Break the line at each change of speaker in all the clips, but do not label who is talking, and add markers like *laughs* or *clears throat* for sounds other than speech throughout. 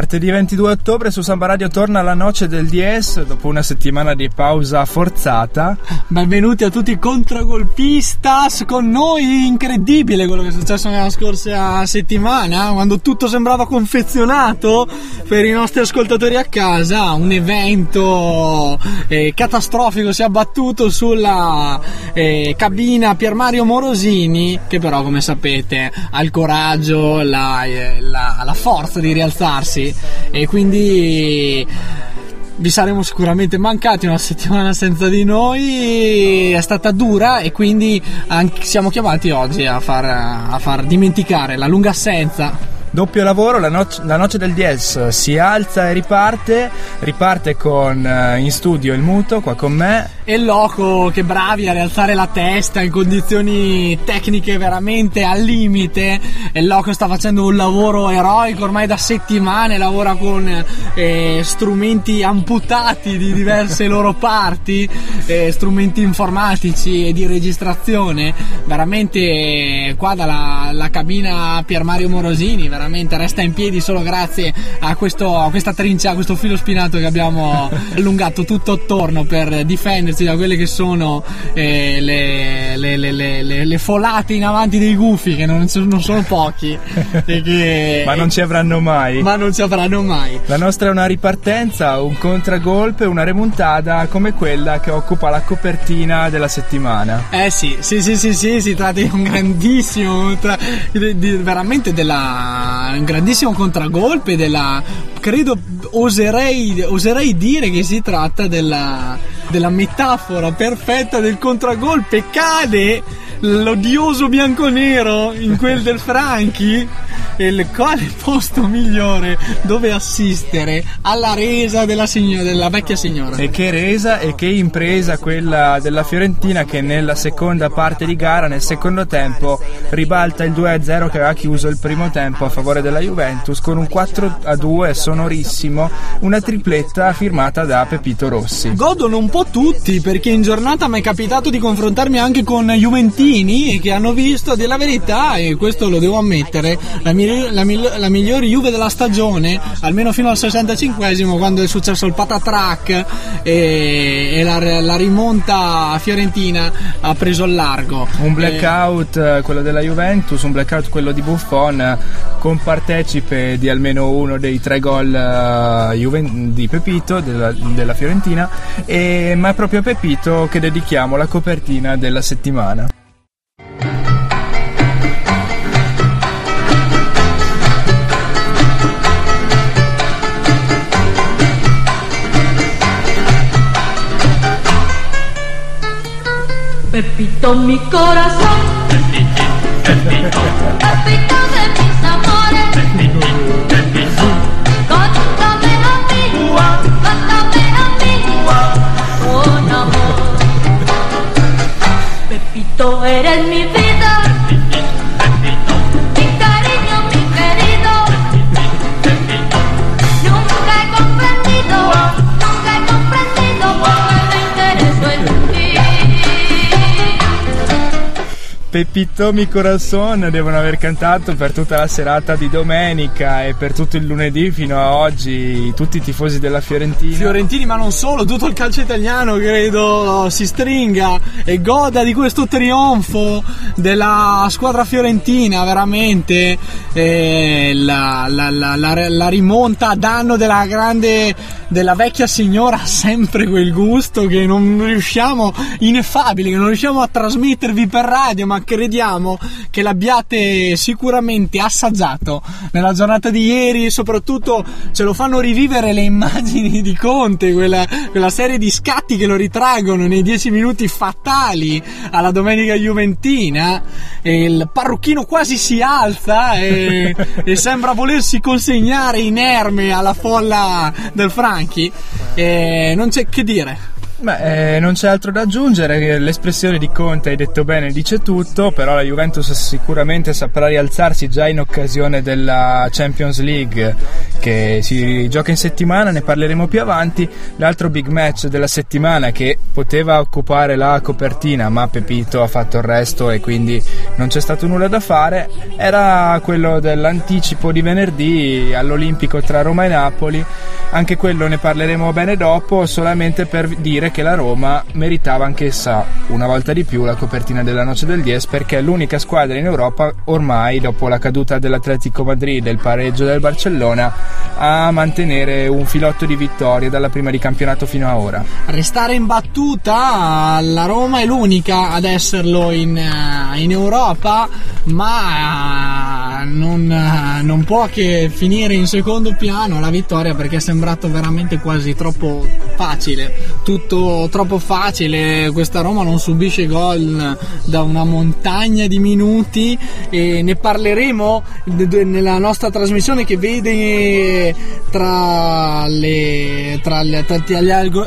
Martedì 22 ottobre su Samba Radio torna la noce del 10 dopo una settimana di pausa forzata.
Benvenuti a tutti i contragolpistas con noi, incredibile quello che è successo nella scorsa settimana, quando tutto sembrava confezionato per i nostri ascoltatori a casa, un evento eh, catastrofico si è abbattuto sulla eh, cabina Pier Mario Morosini, che però come sapete ha il coraggio, la, eh, la, la forza di rialzarsi e quindi vi saremo sicuramente mancati una settimana senza di noi. È stata dura e quindi siamo chiamati oggi a far, a far dimenticare la lunga assenza.
Doppio lavoro, la, no- la, noce del Dies. Si alza e riparte, riparte con uh, in studio il muto qua con me.
E Loco che bravi a rialzare la testa in condizioni tecniche veramente al limite. E Loco sta facendo un lavoro eroico ormai da settimane, lavora con eh, strumenti amputati di diverse *laughs* loro parti, eh, strumenti informatici e di registrazione. Veramente eh, qua dalla cabina Pier Mario Morosini veramente resta in piedi solo grazie a, questo, a questa trincia, a questo filo spinato che abbiamo *laughs* allungato tutto attorno per difenderci da quelle che sono eh, le, le, le, le, folate in avanti dei gufi, che non, non sono pochi. *laughs*
che, ma non ci avranno mai.
Ma non ci avranno mai.
La nostra è una ripartenza, un contragolpe, una remontata come quella che occupa la copertina della settimana.
Eh sì, sì, sì, sì, sì si tratta di un grandissimo, tra, di, di, veramente della un grandissimo contragolpe della credo oserei, oserei dire che si tratta della, della metafora perfetta del contragolpe cade l'odioso bianconero in quel del Franchi e il quale posto migliore dove assistere alla resa della, signora, della vecchia signora.
E che resa e che impresa quella della Fiorentina che nella seconda parte di gara nel secondo tempo ribalta il 2-0 che aveva chiuso il primo tempo a favore della Juventus con un 4-2 sonorissimo una tripletta firmata da Pepito Rossi.
Godono un po' tutti perché in giornata mi è capitato di confrontarmi anche con Juventini Juventini che hanno visto della verità e questo lo devo ammettere la, migli- la, migli- la migliore Juve della stagione almeno fino al 65esimo quando è successo il patatrack e, e la, la, rimonta fiorentina ha preso il largo.
Un blackout e... quello della Juventus un blackout quello di Buffon compartecipe di almeno uno dei tre gol uh, Juven- di Pepito della, della Fiorentina e, ma è proprio a Pepito che dedichiamo la copertina della settimana
Pepito mi corazón, Pepito, Pepito de mis amores, Pepito, Pepito, cántame a mí, cántame a mí, con amor. Pepito eres mi vida.
Pepito Mi Corazon devono aver cantato per tutta la serata di domenica e per tutto il lunedì fino a oggi tutti i tifosi della Fiorentina.
Fiorentini, ma non solo, tutto il calcio italiano credo si stringa e goda di questo trionfo della squadra fiorentina, veramente eh, la, la, la, la, rimonta a danno della grande, della vecchia signora ha *laughs* sempre quel gusto che non riusciamo, ineffabile, che non riusciamo a trasmettervi per radio, ma crediamo che l'abbiate sicuramente assaggiato nella giornata di ieri, soprattutto ce lo fanno rivivere le immagini di Conte, quella, quella serie di scatti che lo ritraggono nei dieci minuti fatali alla domenica juventina, e il parrucchino quasi si alza e, e sembra volersi consegnare inerme alla folla del Franchi, e non c'è che dire.
Beh, eh, non c'è altro da aggiungere, l'espressione di Conte, hai detto bene, dice tutto, però la Juventus sicuramente saprà rialzarsi già in occasione della Champions League che si gioca in settimana, ne parleremo più avanti. L'altro big match della settimana che poteva occupare la copertina, ma Pepito ha fatto il resto e quindi non c'è stato nulla da fare, era quello dell'anticipo di venerdì all'Olimpico tra Roma e Napoli. Anche quello ne parleremo bene dopo, solamente per dire che la Roma meritava anch'essa una volta di più la copertina della Noce del Dies perché è l'unica squadra in Europa ormai dopo la caduta dell'Atletico Madrid e il pareggio del Barcellona a mantenere un filotto di vittorie dalla prima di campionato fino a ora.
Restare in battuta, la Roma è l'unica ad esserlo in, eh, in Europa, ma eh, non, eh, non può che finire in secondo piano la vittoria perché è sembrato veramente quasi troppo facile, tutto troppo facile, questa Roma non subisce gol da una montagna di minuti e ne parleremo nella nostra trasmissione che vede tra, le, tra, le, tra, gli, argo,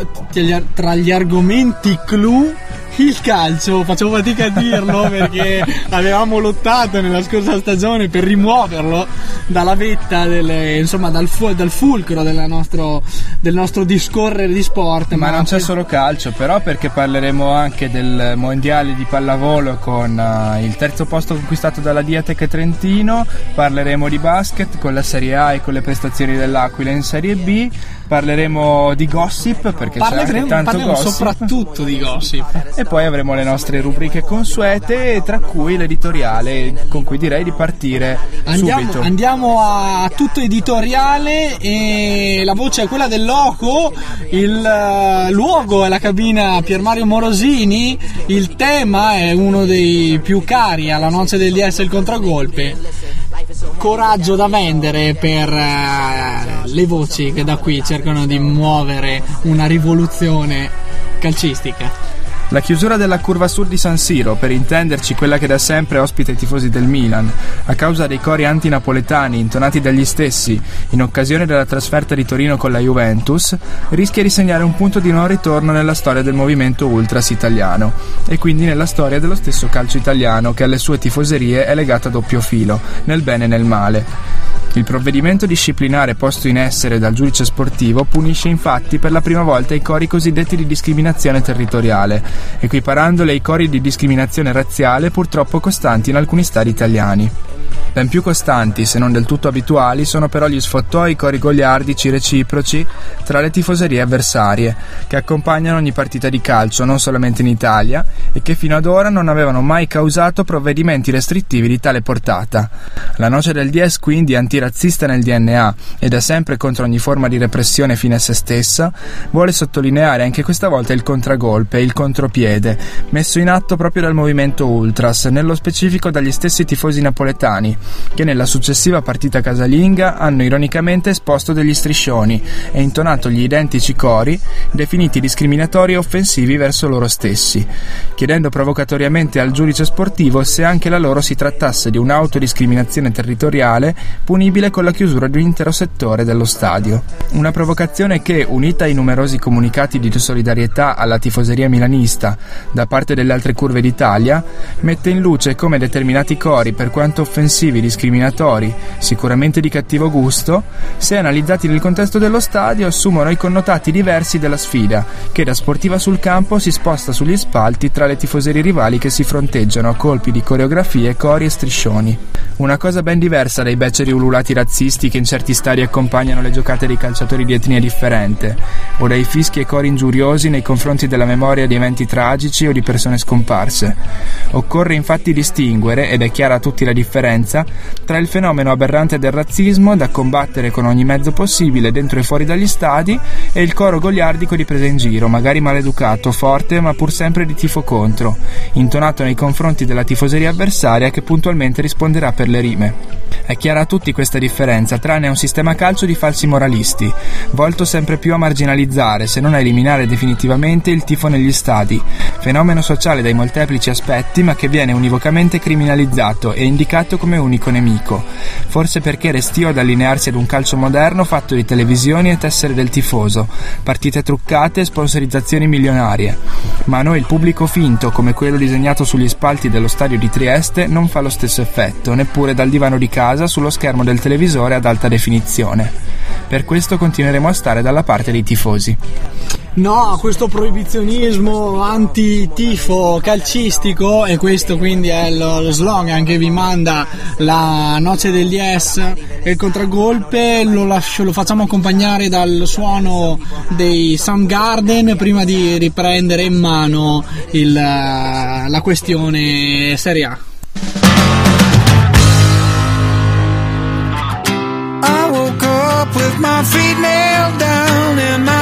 tra gli argomenti clou il calcio, facciamo fatica a dirlo *laughs* perché avevamo lottato nella scorsa stagione per rimuoverlo dalla vetta, delle, insomma dal, fu- dal fulcro nostro, del nostro discorrere di sport.
Ma, ma non c'è solo calcio, però perché parleremo anche del mondiale di pallavolo con uh, il terzo posto conquistato dalla Diatec Trentino, parleremo di basket con la Serie A e con le prestazioni dell'Aquila in Serie B parleremo di gossip perché parleremo, c'è anche tanto gossip.
soprattutto di gossip.
E poi avremo le nostre rubriche consuete tra cui l'editoriale con cui direi di partire
andiamo,
subito.
andiamo a tutto editoriale e la voce è quella del loco il uh, luogo è la cabina Pier Mario Morosini il tema è uno dei più cari alla noce del DS il contragolpe coraggio da vendere per uh, le voci che da qui cercano di muovere una rivoluzione calcistica.
La chiusura della curva sud di San Siro, per intenderci quella che da sempre ospita i tifosi del Milan, a causa dei cori antinapoletani intonati dagli stessi in occasione della trasferta di Torino con la Juventus, rischia di segnare un punto di non ritorno nella storia del movimento ultras italiano e quindi nella storia dello stesso calcio italiano che alle sue tifoserie è legato a doppio filo, nel bene e nel male. Il provvedimento disciplinare posto in essere dal giudice sportivo punisce infatti per la prima volta i cori cosiddetti di discriminazione territoriale, equiparandoli ai cori di discriminazione razziale purtroppo costanti in alcuni stati italiani. Ben più costanti, se non del tutto abituali, sono però gli sfottoi cori goliardici reciproci tra le tifoserie avversarie, che accompagnano ogni partita di calcio, non solamente in Italia, e che fino ad ora non avevano mai causato provvedimenti restrittivi di tale portata. La noce del DS quindi antirazzista nel DNA e da sempre contro ogni forma di repressione fine a se stessa, vuole sottolineare anche questa volta il contragolpe, il contropiede, messo in atto proprio dal movimento Ultras, nello specifico dagli stessi tifosi napoletani, che nella successiva partita casalinga hanno ironicamente esposto degli striscioni e intonato gli identici cori definiti discriminatori e offensivi verso loro stessi, chiedendo provocatoriamente al giudice sportivo se anche la loro si trattasse di un'autodiscriminazione territoriale punibile con la chiusura di un intero settore dello stadio. Una provocazione che, unita ai numerosi comunicati di solidarietà alla tifoseria milanista da parte delle altre curve d'Italia, mette in luce come determinati cori, per quanto offensivi offensivi, discriminatori, sicuramente di cattivo gusto, se analizzati nel contesto dello stadio assumono i connotati diversi della sfida, che da sportiva sul campo si sposta sugli spalti tra le tifoserie rivali che si fronteggiano a colpi di coreografie, cori e striscioni. Una cosa ben diversa dai beceri ululati razzisti che in certi stadi accompagnano le giocate dei calciatori di etnia differente, o dai fischi e cori ingiuriosi nei confronti della memoria di eventi tragici o di persone scomparse. Occorre infatti distinguere, ed è chiara a tutti la differenza, tra il fenomeno aberrante del razzismo da combattere con ogni mezzo possibile dentro e fuori dagli stadi e il coro goliardico di presa in giro, magari maleducato, forte ma pur sempre di tifo contro, intonato nei confronti della tifoseria avversaria che puntualmente risponderà per le rime. È chiara a tutti questa differenza, tranne un sistema calcio di falsi moralisti, volto sempre più a marginalizzare, se non a eliminare definitivamente il tifo negli stadi, fenomeno sociale dai molteplici aspetti ma che viene univocamente criminalizzato e indicato come unico nemico, forse perché restio ad allinearsi ad un calcio moderno fatto di televisioni e tessere del tifoso, partite truccate e sponsorizzazioni milionarie. Ma a noi il pubblico finto, come quello disegnato sugli spalti dello stadio di Trieste, non fa lo stesso effetto, neppure dal divano di casa sullo schermo del televisore ad alta definizione. Per questo continueremo a stare dalla parte dei tifosi.
No, questo proibizionismo anti-tifo calcistico, e questo quindi è lo, lo slogan che vi manda la Noce degli S e il contragolpe, lo, lascio- lo facciamo accompagnare dal suono dei Soundgarden prima di riprendere in mano il, la questione Serie A.
With my feet nailed down and my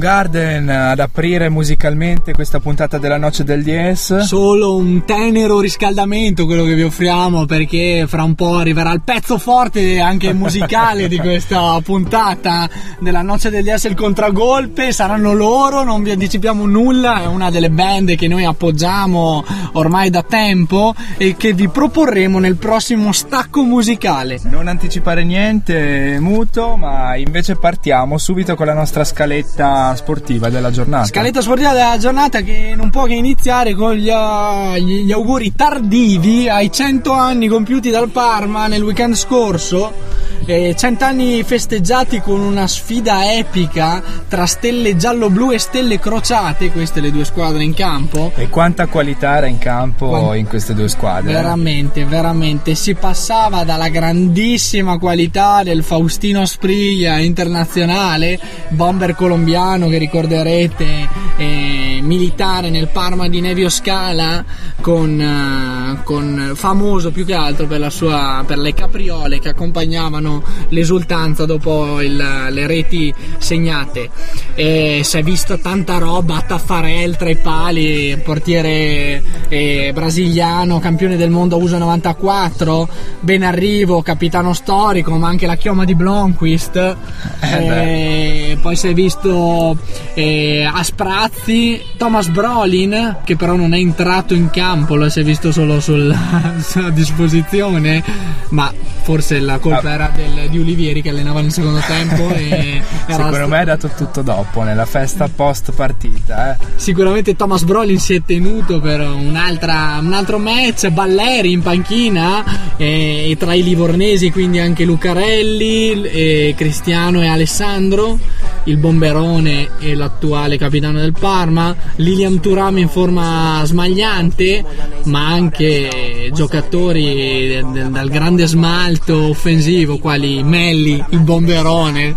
Soundgarden ad aprire musicalmente questa puntata della Noce del Dies.
Solo un tenero riscaldamento quello che vi offriamo perché fra un po' arriverà il pezzo forte anche musicale di *laughs* questa puntata della Noce del DS il contragolpe saranno loro non vi anticipiamo nulla è una delle band che noi appoggiamo ormai da tempo e che vi proporremo nel prossimo stacco musicale
Non anticipare niente, muto, ma invece partiamo subito con la nostra scaletta sportiva della giornata.
Scaletta sportiva della giornata che non può che iniziare con gli, uh, gli- auguri tardivi ai 100 anni compiuti dal Parma nel weekend scorso. Eh, 100 anni festeggiati con una sfida epica tra stelle giallo-blu e stelle crociate, queste le due squadre in campo.
E quanta qualità era in campo
Quant-
in queste due squadre.
Veramente, veramente. Si passava dalla grandissima qualità del Faustino Spriglia internazionale, bomber colombiano che ricorderete, eh, militare nel Parma di Nevio Scala, con, eh, con- famoso più che altro per, la sua, per le capriole che accompagnavano l'esultanza dopo il- le reti segnate. E si è visto tanta roba, Taffarel tra i pali, portiere eh, brasiliano, campione del mondo USA 94, ben arrivo, capitano storico, ma anche la chioma di Blomqvist. Eh, poi si è visto eh, a sprazzi. Thomas Brolin, che però non è entrato in campo, lo si è visto solo sul- *laughs* sulla disposizione, ma forse la colpa
Ah.
era del- di Olivieri che allenava nel secondo tempo. E
Secondo me è dato tutto dopo, nella festa post partita. Eh.
Sicuramente Thomas Brolin si è tenuto per un'altra- un altro match, Balleri in panchina e, e tra i livornesi quindi anche Lucarelli, e Cristiano e Alessandro, il bomberone e l'attuale capitano del Parma, Lilian Turam in forma smagliante ma anche giocatori del- dal grande smalto offensivo quali Melli, il bomberone.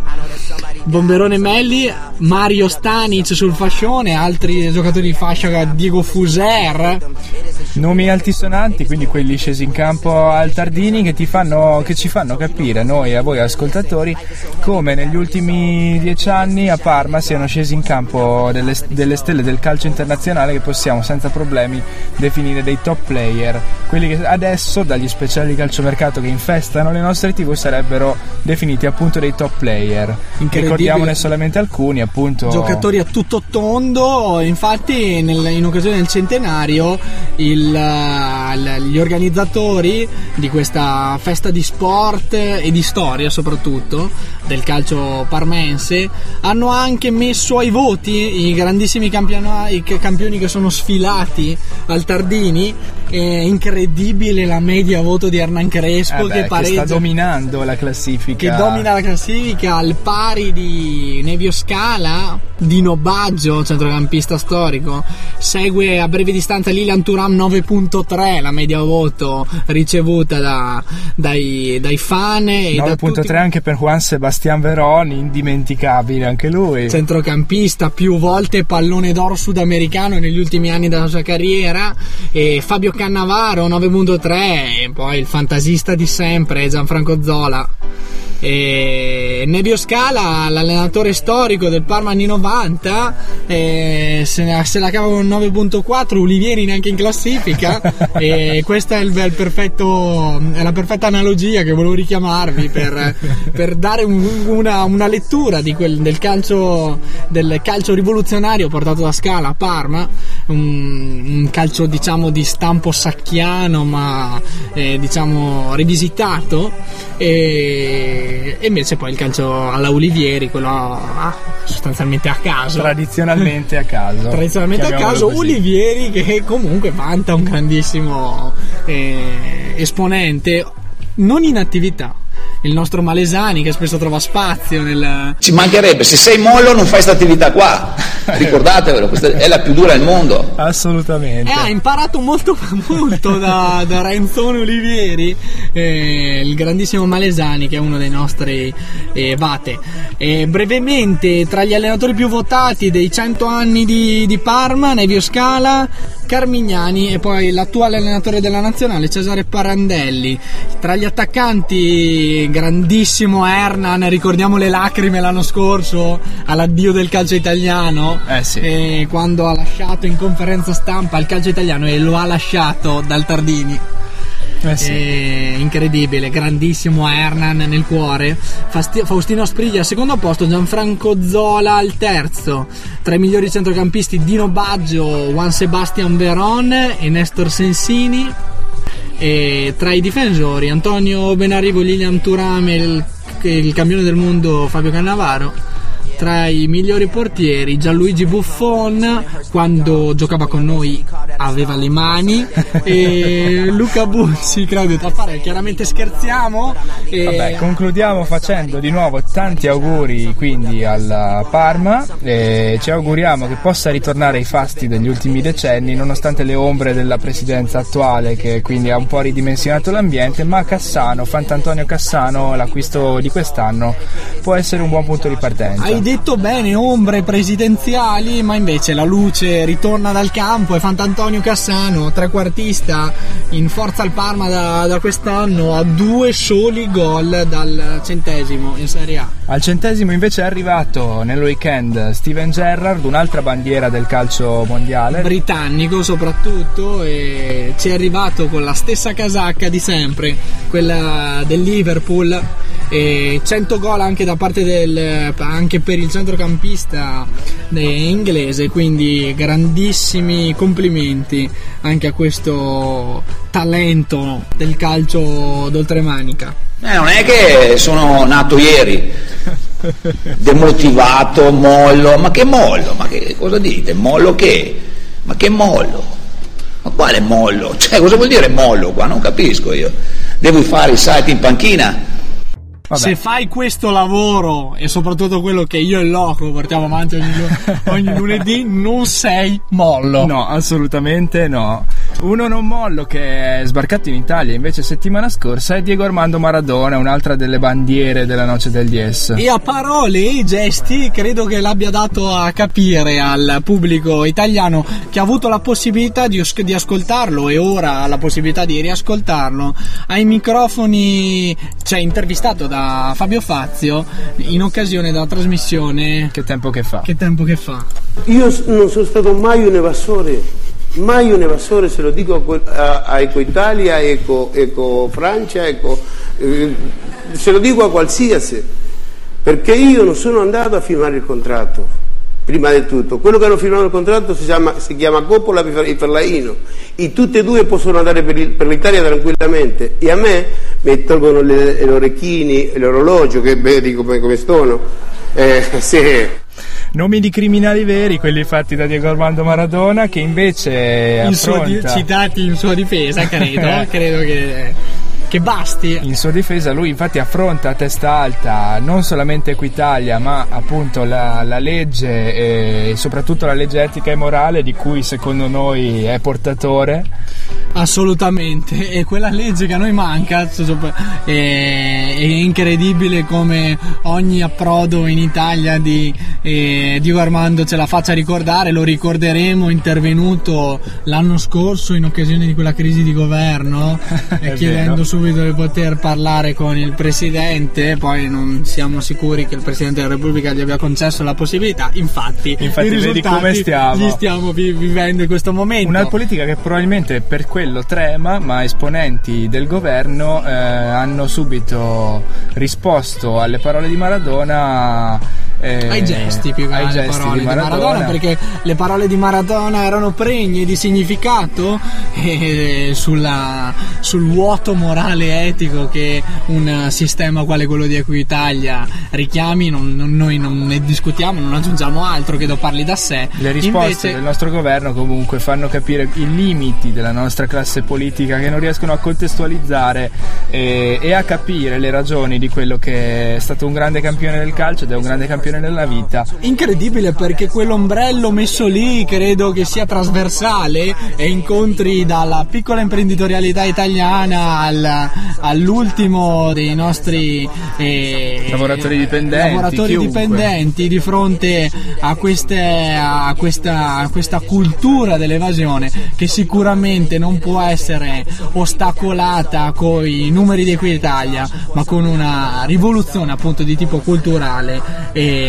Bomberone Melli, Mario Stanic sul fascione, altri giocatori di fascia, Diego Fuser.
Nomi altisonanti, quindi quelli scesi in campo al Tardini che, ti fanno, che ci fanno capire, noi e a voi ascoltatori, come negli ultimi dieci anni a Parma siano scesi in campo delle, delle stelle del calcio internazionale che possiamo senza problemi definire dei top player quelli che adesso dagli speciali di calciomercato che infestano le nostre tv sarebbero definiti appunto dei top player. Ricordiamone solamente alcuni, appunto.
Giocatori a tutto tondo, infatti nel- in occasione del centenario il, eh, l- gli organizzatori di questa festa di sport e di storia soprattutto del calcio parmense hanno anche messo ai voti i grandissimi campiona- i campioni che sono sfilati al Tardini. È incredibile la media voto di Hernan
Eh
Crespo
beh,
che
che
pareggia
sta dominando la classifica.
che domina la classifica al pari di Nevio Scala, Dino Baggio, centrocampista storico. Segue a breve distanza Lilian Turam 9.3, la media voto ricevuta da- dai, dai fan. E da
9.3
tutti-
anche per Juan Sebastian Veron, indimenticabile anche lui.
centrocampista, più volte pallone d'oro sudamericano negli ultimi anni della sua carriera. E Fabio Cannavaro 9.3, e poi il fantasista di sempre, Gianfranco Zola. E Nevio Scala, l'allenatore storico del Parma anni 90, e se, ne- se la cava con 9.4, Ulivieri neanche in classifica. *laughs* e questa è, il, è il perfetto, è la perfetta analogia che volevo richiamarvi per, per dare un- una, una lettura di quel- del, calcio, del calcio rivoluzionario portato da Scala a Parma. Un, un calcio diciamo di stampo sacchiano ma eh, diciamo rivisitato e, e invece poi il calcio alla Ulivieri quello ah, sostanzialmente a caso
Tradizionalmente a caso.
tradizionalmente a caso
così.
Ulivieri che comunque vanta un grandissimo eh, esponente non in attività il nostro Malesani che spesso trova spazio nel,
Ci mancherebbe, se sei mollo non fai questa attività qua. *laughs* Ricordatevelo, questa è la più dura al mondo.
Assolutamente.
E ha imparato molto, *laughs* molto da, da Renzone Olivieri, eh, il grandissimo Malesani, che è uno dei nostri eh, vate. E brevemente, tra gli allenatori più votati dei 100 anni di, di Parma, Nevio Scala, Carmignani e poi l'attuale allenatore della nazionale, Cesare Parandelli. Tra gli attaccanti, grandissimo Hernan, ricordiamo le lacrime l'anno scorso all'addio del calcio italiano
Eh sì.
e quando ha lasciato in conferenza stampa il calcio italiano e lo ha lasciato dal Tardini.
Eh sì.
Incredibile, grandissimo Hernan nel cuore. Fasti- Faustino Spriglia al secondo posto, Gianfranco Zola al terzo. Tra i migliori centrocampisti Dino Baggio, Juan Sebastian Veron e Nestor Sensini. E tra i difensori Antonio Benarivo, Lilian Turame, il, il campione del mondo Fabio Cannavaro. Tra i migliori portieri Gianluigi Buffon, quando giocava con noi aveva le mani, *laughs* e Luca Bucci, Claudio Taffare, chiaramente scherziamo. E
Vabbè, concludiamo facendo di nuovo tanti auguri quindi al Parma e ci auguriamo che possa ritornare ai fasti degli ultimi decenni nonostante le ombre della presidenza attuale che quindi ha un po' ridimensionato l'ambiente ma Cassano, Fantantonio Cassano, l'acquisto di quest'anno può essere un buon punto di partenza.
Hai detto bene, ombre presidenziali, ma invece la luce ritorna dal campo e Fantantonio Cassano, trequartista in forza al Parma da, da quest'anno, ha due soli gol dal centesimo in Serie A.
Al centesimo invece è arrivato nel weekend Steven Gerrard, un'altra bandiera del calcio mondiale.
Britannico soprattutto e ci è arrivato con la stessa casacca di sempre, quella del Liverpool. E 100 gol anche da parte del anche per il centrocampista eh, inglese quindi grandissimi complimenti anche a questo talento del calcio d'oltremanica
Eh, non è che sono nato ieri, demotivato, mollo, ma che mollo? Ma che cosa dite? Mollo che? Ma che mollo? Ma quale mollo? Cioè, cosa vuol dire mollo qua? Non capisco io. Devo fare i salti in panchina?
Vabbè.
se fai questo lavoro e soprattutto quello che io e Loco portiamo avanti ogni, ogni lunedì non sei mollo
No, assolutamente no. Uno non mollo che è sbarcato in Italia invece settimana scorsa è Diego Armando Maradona, un'altra delle bandiere della Noce del Dies.
E a parole e gesti credo che l'abbia dato a capire al pubblico italiano che ha avuto la possibilità di, os- di ascoltarlo e ora ha la possibilità di riascoltarlo ai microfoni, cioè intervistato da Fabio Fazio in occasione della trasmissione
Che tempo che fa?
Che tempo che fa?
Io non sono stato mai un evasore, mai un evasore, se lo dico a, a, a Ecoitalia, Eco, Eco Francia, Eco, eh, se lo dico a qualsiasi, perché io non sono andato a firmare il contratto, prima di tutto. Quello che hanno firmato il contratto si chiama, si chiama Coppola e Ferlaino, e tutti e due possono andare per, il- per l'Italia tranquillamente, e a me mi tolgono le, gli orecchini l'orologio, che vedi come, come sono. Eh, *laughs* sì.
Nomi di criminali veri, quelli fatti da Diego Armando Maradona, che invece
In suo di-
affronta...
citati in sua difesa, *laughs* credo.
Eh.
credo che, che basti.
In sua difesa lui infatti affronta a testa alta non solamente Equitalia ma appunto la, la legge e soprattutto la legge etica e morale di cui secondo noi è portatore.
Assolutamente, e quella legge che a noi manca è, è incredibile come ogni approdo in Italia di eh, Diego Armando ce la faccia ricordare, lo ricorderemo intervenuto l'anno scorso in occasione di quella crisi di governo *laughs* eh, chiedendo
vero.
subito di poter parlare con il Presidente, poi non siamo sicuri che il Presidente della Repubblica gli abbia concesso la possibilità, infatti,
Infatti
i
vedi come stiamo.
li stiamo vi- vivendo in questo momento.
Una politica che probabilmente per quello trema, ma esponenti del governo eh, hanno subito risposto alle parole di Maradona. Eh,
ai gesti più che
ai
alle
gesti
parole.
Di Maradona,
perché le parole di Maradona erano pregne di significato *laughs* eh, sulla- sul vuoto morale etico che un sistema quale quello di Equitalia richiami non- non- noi non ne discutiamo non aggiungiamo altro credo parli da sé.
Le risposte
Invece-
del nostro governo comunque fanno capire i limiti della nostra classe politica che non riescono a contestualizzare e, e a capire le ragioni di quello che è stato un grande campione del calcio ed è un grande campione nella vita.
Incredibile perché quell'ombrello messo lì credo che sia trasversale e incontri dalla piccola imprenditorialità italiana al- all'ultimo dei nostri eh,
Lavoratori dipendenti,
lavoratori dipendenti di fronte a, queste- a questa, a questa cultura dell'evasione che sicuramente non può essere ostacolata con i numeri di Equitalia ma con una rivoluzione appunto di tipo culturale e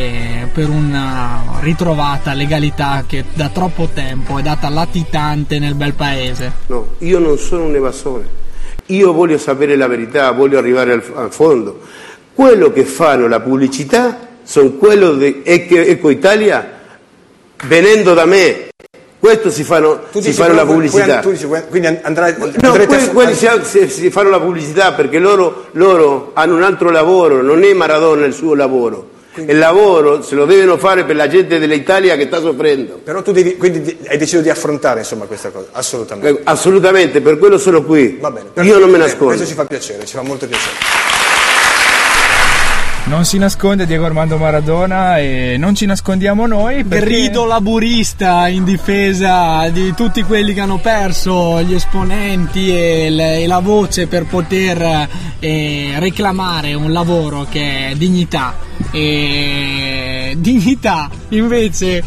per una ritrovata legalità che da troppo tempo è data latitante nel bel paese.
No, io non sono un evasore. Io voglio sapere la verità, voglio arrivare al, al fondo. Quello che fanno la pubblicità sono quello di Eco Italia venendo da me. Questo si fanno, si fanno la pubblicità.
tu dici, quindi andrai,
No, quelli,
a-
quelli si, si- si fanno la pubblicità perché loro, loro hanno un altro lavoro, non è Maradona il suo lavoro. Il lavoro se lo devono fare per la gente dell'Italia che sta soffrendo.
Però tu devi, quindi di- hai deciso di affrontare insomma questa cosa, assolutamente.
Assolutamente, per quello sono qui.
Va bene.
Io non me
Bene,
nascondo.
Questo ci fa piacere, ci fa molto piacere.
Non si nasconde Diego Armando Maradona e non ci nascondiamo noi perché
Grido laburista in difesa di tutti quelli che hanno perso gli esponenti e, l- e la voce per poter eh, reclamare un lavoro che è dignità. E dignità invece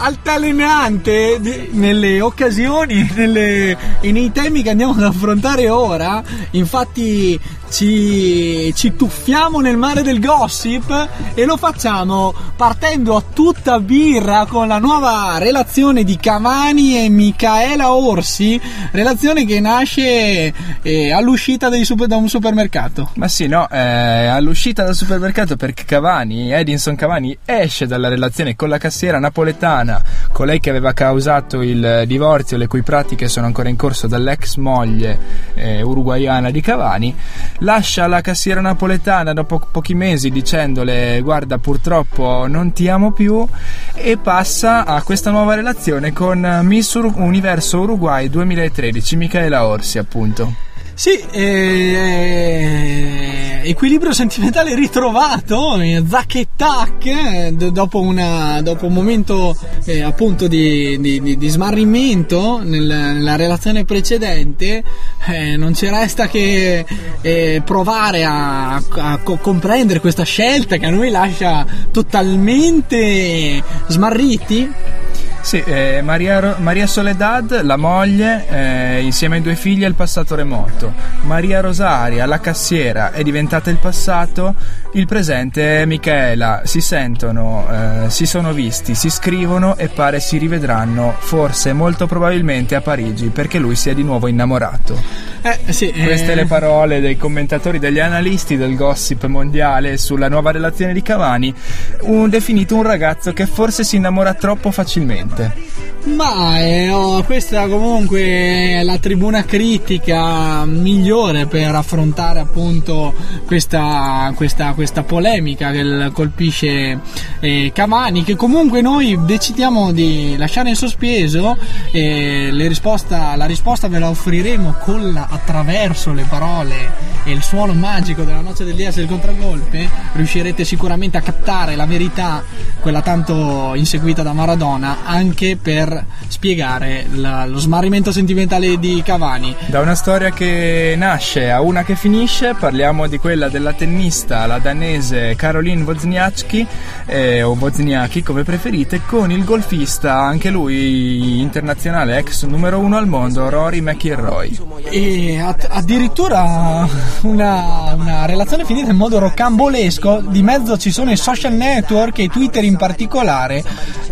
altalenante nelle occasioni *laughs* nelle- e nei temi che andiamo ad affrontare ora infatti ci, ci tuffiamo nel mare del gossip e lo facciamo partendo a tutta birra con la nuova relazione di Cavani e Michaela Orsi relazione che nasce eh, all'uscita super- da un supermercato.
Ma sì, no, eh, all'uscita dal supermercato perché Cavani, Edinson Cavani, esce dalla relazione con la cassiera napoletana, colei che aveva causato il divorzio, le cui pratiche sono ancora in corso dall'ex moglie eh, uruguaiana di Cavani, lascia la cassiera napoletana dopo pochi mesi dicendole guarda purtroppo non ti amo più e passa a questa nuova relazione con Miss Ur- Universo Uruguay 2013, Michaela Orsi appunto.
Sì, eh, equilibrio sentimentale ritrovato, eh, zac e tac, eh, dopo, una- dopo un momento eh, appunto di, di- di- di smarrimento nel- nella relazione precedente, eh, non ci resta che eh, provare a, a co- comprendere questa scelta che a noi lascia totalmente smarriti.
Sì, eh, Maria, Maria Soledad, la moglie, eh, insieme ai due figli è il passato remoto. Maria Rosaria, la cassiera, è diventata il passato. Il presente è Michaela. Si sentono, eh, si sono visti, si scrivono e pare si rivedranno, forse molto probabilmente a Parigi, perché lui si è di nuovo innamorato.
Eh, sì,
Queste
eh,
le parole dei commentatori, degli analisti del gossip mondiale sulla nuova relazione di Cavani, un, definito un ragazzo che forse si innamora troppo facilmente.
Ma eh, oh, questa comunque è la tribuna critica migliore per affrontare appunto questa, questa, questa polemica che colpisce eh, Cavani che comunque noi decidiamo di lasciare in sospeso e risposta- la risposta ve la offriremo la- attraverso le parole e il suono magico della noce del DS del contragolpe riuscirete sicuramente a captare la verità quella tanto inseguita da Maradona anche per spiegare la- lo smarrimento sentimentale di Cavani.
Da una storia che nasce a una che finisce, parliamo di quella della tennista, la danese Caroline Wozniacki, eh, o Wozniacki come preferite, con il golfista, anche lui internazionale, ex numero uno al mondo, Rory McIlroy.
e ad- addirittura una, una relazione finita in modo rocambolesco. Di mezzo ci sono i social network e i twitter in particolare.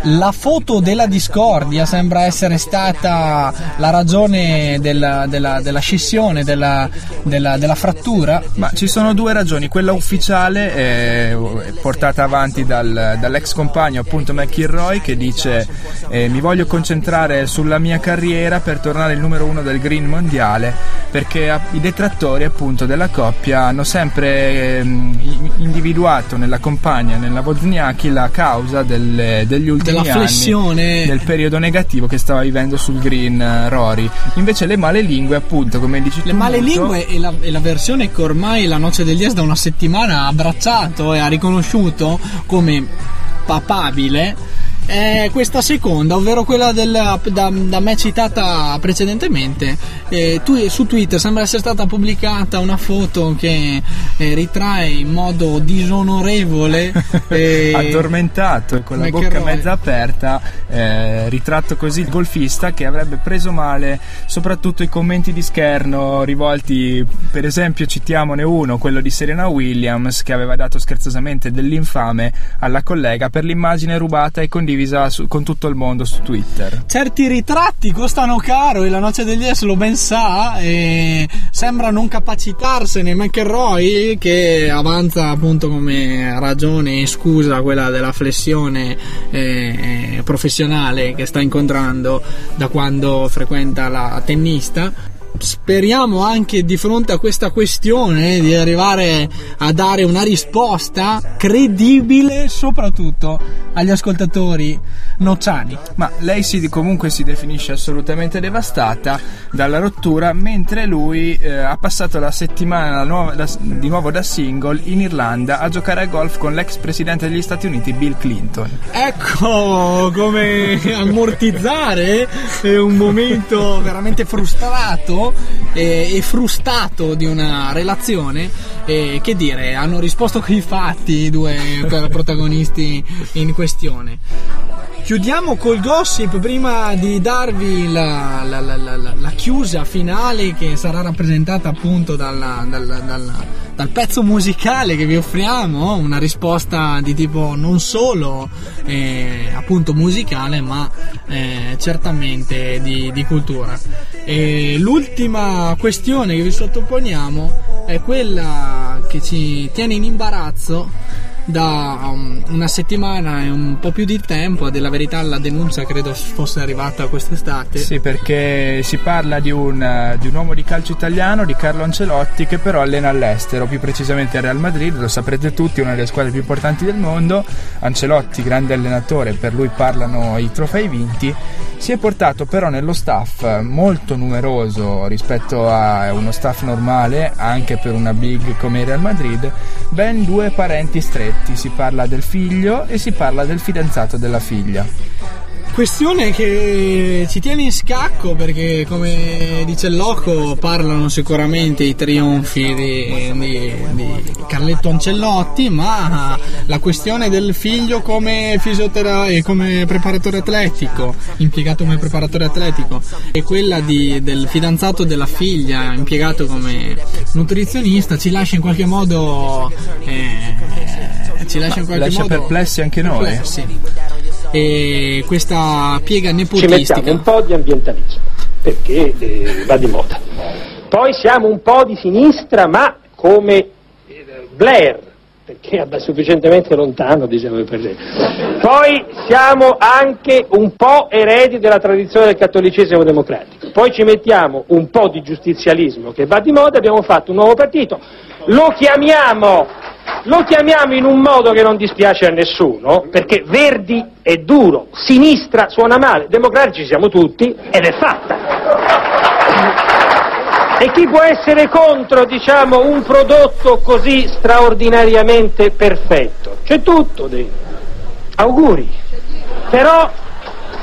La foto della discordia sembra essere stata la ragione della, della- della scissione della, della- della frattura
Ma ci sono due ragioni, quella ufficiale è portata avanti dal- dall'ex compagno appunto McIlroy che dice eh, mi voglio concentrare sulla mia carriera per tornare il numero uno del green mondiale perché i detrattori appunto della coppia hanno sempre i- individuato nella compagna, nella Wozniacki la causa delle- degli ultimi
Della flessione.
Del periodo negativo che stava vivendo sul green eh, Rory. Invece le male lingue appunto come dici
Le
tu
male
Muto,
lingue e la, e la versione che ormai la noce del Dies da una settimana ha abbracciato e ha riconosciuto come papabile è questa seconda, ovvero quella del, da, da me citata precedentemente. Eh, tu, su Twitter sembra essere stata pubblicata una foto che eh, ritrae in modo disonorevole *laughs* eh,
addormentato e con la bocca mezza aperta, eh, ritratto così il golfista che avrebbe preso male soprattutto i commenti di scherno rivolti, per esempio citiamone uno, quello di Serena Williams che aveva dato scherzosamente dell'infame alla collega per l'immagine rubata e condivisa su- con tutto il mondo su Twitter.
Certi ritratti costano caro e la noce degli S lo ben sa e sembra non capacitarsene McElroy che avanza appunto come ragione e scusa quella della flessione eh, professionale che sta incontrando da quando frequenta la tennista speriamo anche di fronte a questa questione di arrivare a dare una risposta credibile soprattutto agli ascoltatori nociani
Ma lei si, comunque si definisce assolutamente devastata dalla rottura, mentre lui eh, ha passato la settimana nuova- da- di nuovo da single in Irlanda a giocare a golf con l'ex presidente degli Stati Uniti Bill Clinton.
Ecco come ammortizzare eh, un momento veramente frustrato eh, e frustato di una relazione. E che dire, hanno risposto con i fatti i due *laughs* protagonisti in questione. Chiudiamo col gossip prima di darvi la, la- la- la- chiusa finale che sarà rappresentata appunto dalla- dalla- dalla- dal pezzo musicale che vi offriamo, una risposta di tipo non solo eh, appunto musicale ma eh, certamente di, di cultura. E l'ultima questione che vi sottoponiamo è quella che ci tiene in imbarazzo da um, una settimana e un po' più di tempo, a della verità la denuncia credo fosse arrivata quest'estate.
Sì, perché si parla di un, eh, di un uomo di calcio italiano, di Carlo Ancelotti, che però allena all'estero, più precisamente al Real Madrid, lo saprete tutti, una delle squadre più importanti del mondo. Ancelotti, grande allenatore, per lui parlano i trofei vinti. Si è portato però nello staff molto numeroso rispetto a uno staff normale, anche per una big come il Real Madrid, ben due parenti stretti. Si parla del figlio e si parla del fidanzato della figlia.
questione che ci tiene in scacco perché come dice il loco parlano sicuramente i trionfi di, di- di Carletto Ancellotti ma la questione del figlio come fisiotera- e come preparatore atletico impiegato come preparatore atletico e quella di- del fidanzato della figlia impiegato come nutrizionista ci lascia in qualche modo eh, ci lascia in qualche
Lascia
modo
perplessi anche noi.
perplessi. e questa piega
ci
nepotistica
mettiamo un po' di ambientalismo, perché eh, va di moda. Poi siamo un po' di sinistra, ma come eh, Blair, perché è sufficientemente lontano, diciamo per lei. Poi siamo anche un po' eredi della tradizione del cattolicesimo democratico. Poi ci mettiamo un po' di giustizialismo che va di moda, abbiamo fatto un nuovo partito. Lo chiamiamo, lo chiamiamo in un modo che non dispiace a nessuno, perché Verdi è duro, sinistra suona male, democratici siamo tutti ed è fatta. E chi può essere contro, diciamo, un prodotto così straordinariamente perfetto? C'è tutto dentro. Auguri. Però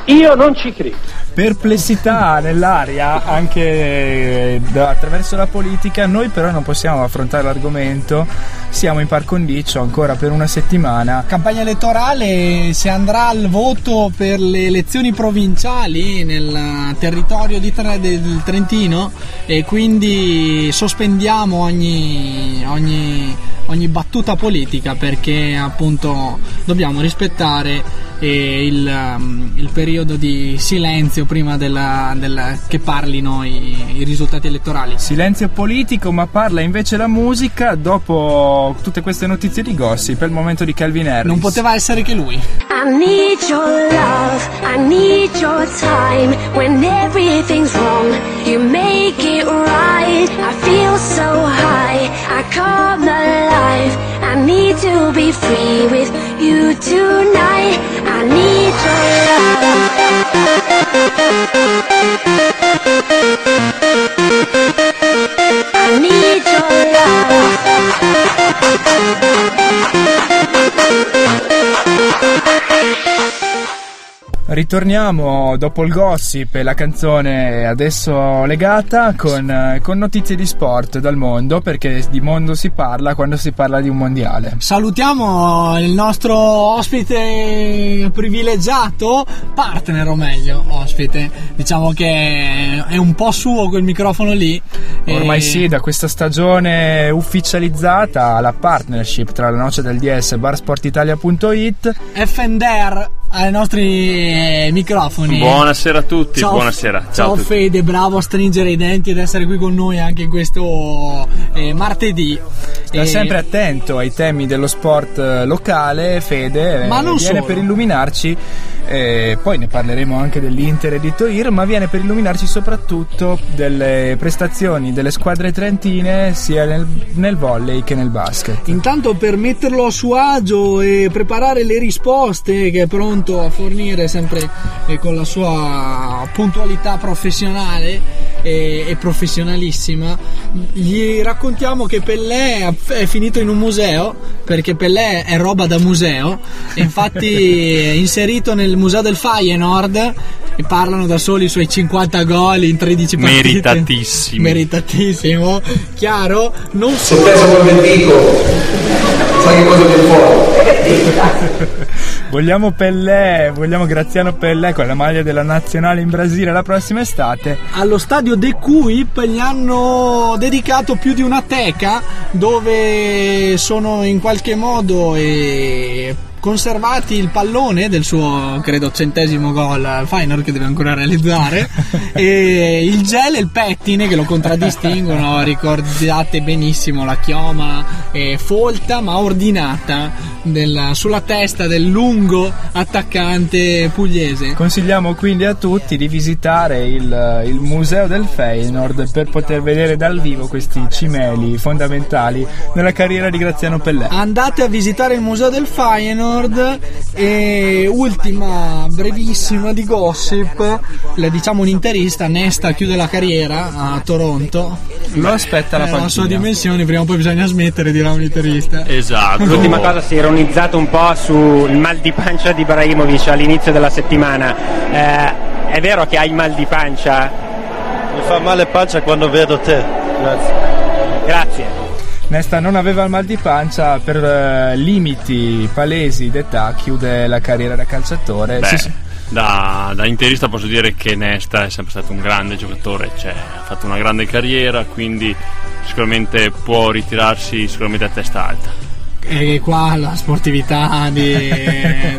io non ci credo.
Perplessità nell'aria anche eh, attraverso la politica, noi però non possiamo affrontare l'argomento, siamo in par condicio ancora per una settimana.
campagna elettorale si andrà al voto per le elezioni provinciali nel territorio Tre- del Trentino e quindi sospendiamo ogni, ogni- ogni battuta politica perché appunto dobbiamo rispettare eh, il, um, il periodo di silenzio prima della- della- che parlino i, i risultati elettorali.
Silenzio politico, ma parla invece la musica dopo tutte queste notizie di gossip, è il momento di Calvin Harris.
Non poteva essere che lui.
I need your love, I need your time. When everything's wrong, you make it right. I feel so high, I come alive. I need to be free with you tonight. I need your love. I need your
Ritorniamo dopo il gossip e la canzone adesso legata con, con notizie di sport dal mondo, perché di mondo si parla quando si parla di un mondiale.
Salutiamo il nostro ospite privilegiato, partner o meglio, ospite. Diciamo che è un po' suo quel microfono lì.
Ormai
E-
sì, da questa stagione ufficializzata la partnership tra la Noce del DS e barsportitalia.it
Fender ai nostri eh, microfoni.
Buonasera a tutti,
Ciao,
buonasera.
Ciao,
Ciao, a tutti.
Fede, bravo a stringere i denti ed essere qui con noi anche in questo eh, martedì.
Sta
Eh,
sempre attento ai temi dello sport eh, locale, Fede,
Ma non
viene
solo.
per illuminarci, eh, poi ne parleremo anche dell'Inter e di Toir, ma viene per illuminarci soprattutto delle prestazioni delle squadre trentine sia nel, nel volley che nel basket.
Intanto per metterlo a suo agio e preparare le risposte che è pronto a fornire sempre eh, con la sua puntualità professionale e, e professionalissima, gli raccontiamo che Pellè è finito in un museo perché Pellè è roba da museo infatti *laughs* è inserito nel museo del Feyenoord e parlano da soli i suoi 50 gol in 13 partite.
Meritatissimi.
Meritatissimo, chiaro? Non
Se
solo.
pensa come dico, sai che cosa viene fuori?
Vogliamo Pellè, vogliamo Graziano Pellè con la maglia della nazionale in Brasile la prossima estate.
allo stadio De Cuip gli hanno dedicato più di una teca dove sono in qualche modo eh, conservati il pallone del suo credo centesimo gol al Feyenoord che deve ancora realizzare *laughs* e il gel e il pettine che lo contraddistinguono ricordate benissimo la chioma eh, folta ma ordinata del- sulla testa del lungo attaccante pugliese
Consigliamo quindi a tutti di visitare il, il museo del Feyenoord per poter vedere dal vivo questi cimeli fondamentali nella carriera di Graziano Pellè.
Andate a visitare il museo del Feyenoord Nord e ultima brevissima di gossip, le diciamo un interista, Nesta chiude la carriera a Toronto.
Lo aspetta la
Eh, la sua
panchina.
dimensione, prima o poi bisogna smettere, dirà un interista.
Esatto.
L'ultima cosa si è ironizzato un po' sul mal di pancia di Ibrahimovic all'inizio della settimana. Eh, è vero che hai mal di pancia?
Mi fa male pancia quando vedo te. Grazie.
Grazie.
Nesta non aveva il mal di pancia, per eh, limiti palesi d'età chiude la carriera da calciatore.
Beh,
Si-
da, da interista posso dire che Nesta è sempre stato un grande giocatore, cioè, ha fatto una grande carriera, quindi sicuramente può ritirarsi sicuramente a testa alta.
E qua la sportività di-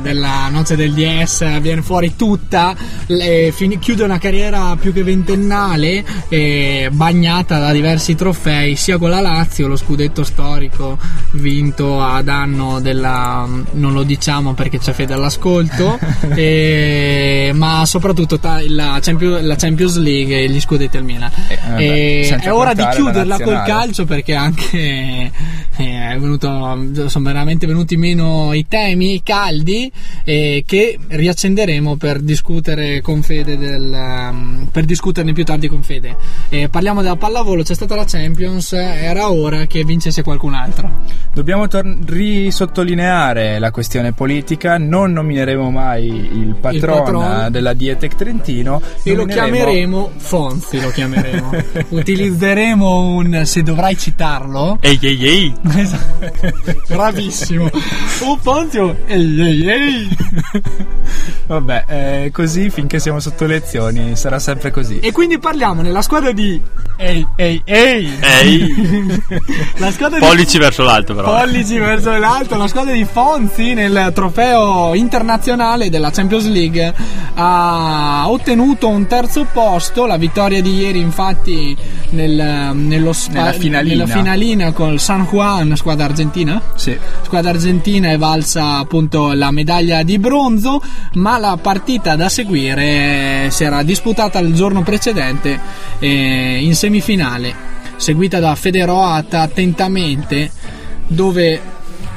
della noce del DS viene fuori tutta, le- fini- chiude una carriera più che ventennale, eh, bagnata da diversi trofei, sia con la Lazio, lo scudetto storico vinto a danno della, non lo diciamo perché c'è fede all'ascolto, *laughs* eh, ma soprattutto ta- la, Champions, la Champions League e gli scudetti al Milan.
Eh,
E è ora di chiuderla col calcio perché anche eh, *laughs* è venuto, sono veramente venuti meno i temi caldi eh, che riaccenderemo per discutere con Fede del, um, per discuterne più tardi con Fede. Eh, parliamo della pallavolo, c'è stata la Champions, era ora che vincesse qualcun altro.
Dobbiamo tor- risottolineare la questione politica, non nomineremo mai il patrono. della Dietec Trentino
E lo chiameremo Fonzi, lo chiameremo. *laughs* Utilizzeremo un se dovrai citarlo.
Ehi ehi ehi! *laughs*
Bravissimo. *laughs* Un Ponzio. Ehi, ehi, ehi. *laughs*
Vabbè, eh, così finché siamo sotto lezioni sarà sempre così.
E quindi parliamo nella squadra di. Ehi, ehi, ehi.
Ehi! *laughs*
La squadra di.
Pollici verso l'alto però.
Pollici verso l'alto, la squadra di Fonzi nel trofeo internazionale della Champions League ha ottenuto un terzo posto. La vittoria di ieri, infatti, nel- nello spa-
Nella finalina.
nella finalina con il San Juan, squadra argentina.
Sì.
squadra argentina è valsa appunto la medaglia di bronzo, ma la partita da seguire eh, si era disputata il giorno precedente eh, in semifinale, seguita da Federoat attentamente, dove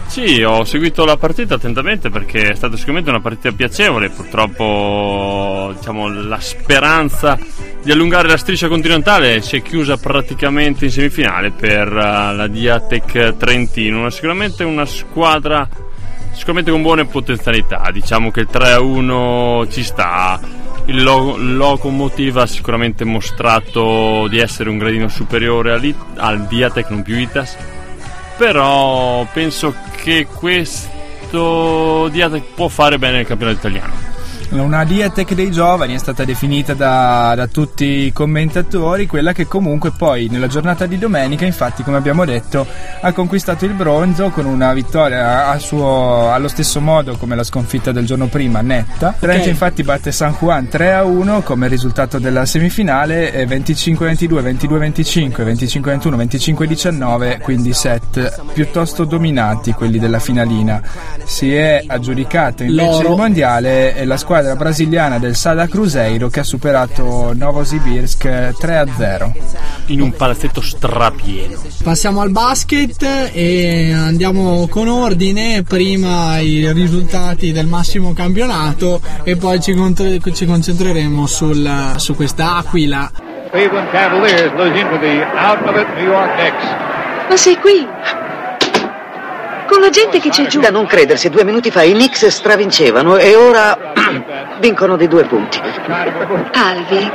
Sì, ho seguito la partita attentamente perché è stata sicuramente una partita piacevole. Purtroppo, diciamo, la speranza di allungare la striscia continentale si è chiusa praticamente in semifinale per eh, la Diatec Trentino. Sicuramente una squadra sicuramente con buone potenzialità. Diciamo che il 3-1 ci sta. Il lo- Locomotive ha sicuramente mostrato di essere un gradino superiore al Diatec, non più Itas però penso che questo Diatec può fare bene nel campionato italiano.
Una Diatec dei giovani è stata definita da, da tutti i commentatori, quella che comunque poi nella giornata di domenica, infatti come abbiamo detto, ha conquistato il bronzo con una vittoria a suo- allo stesso modo come la sconfitta del giorno prima, netta. Trento infatti batte San Juan 3 a 1 come risultato della semifinale, e 25-22, 22-25, 25-21, 25-19, quindi set piuttosto dominati quelli della finalina. Si è aggiudicato invece
L'oro.
il mondiale e la squadra brasiliana del Sada Cruzeiro che ha superato Novosibirsk 3 a 0.
In un palazzetto strapieno.
passiamo al basket e andiamo con ordine, prima i risultati del massimo campionato e poi ci, contre- ci concentreremo sul- su questa aquila.
Cleveland Cavaliers losing to the out of it New York Knicks.
Ma sei qui? Con la gente che c'è giù.
Da non credersi, due minuti fa i Knicks stravincevano e ora *clears throat* vincono di due punti.
Alvi,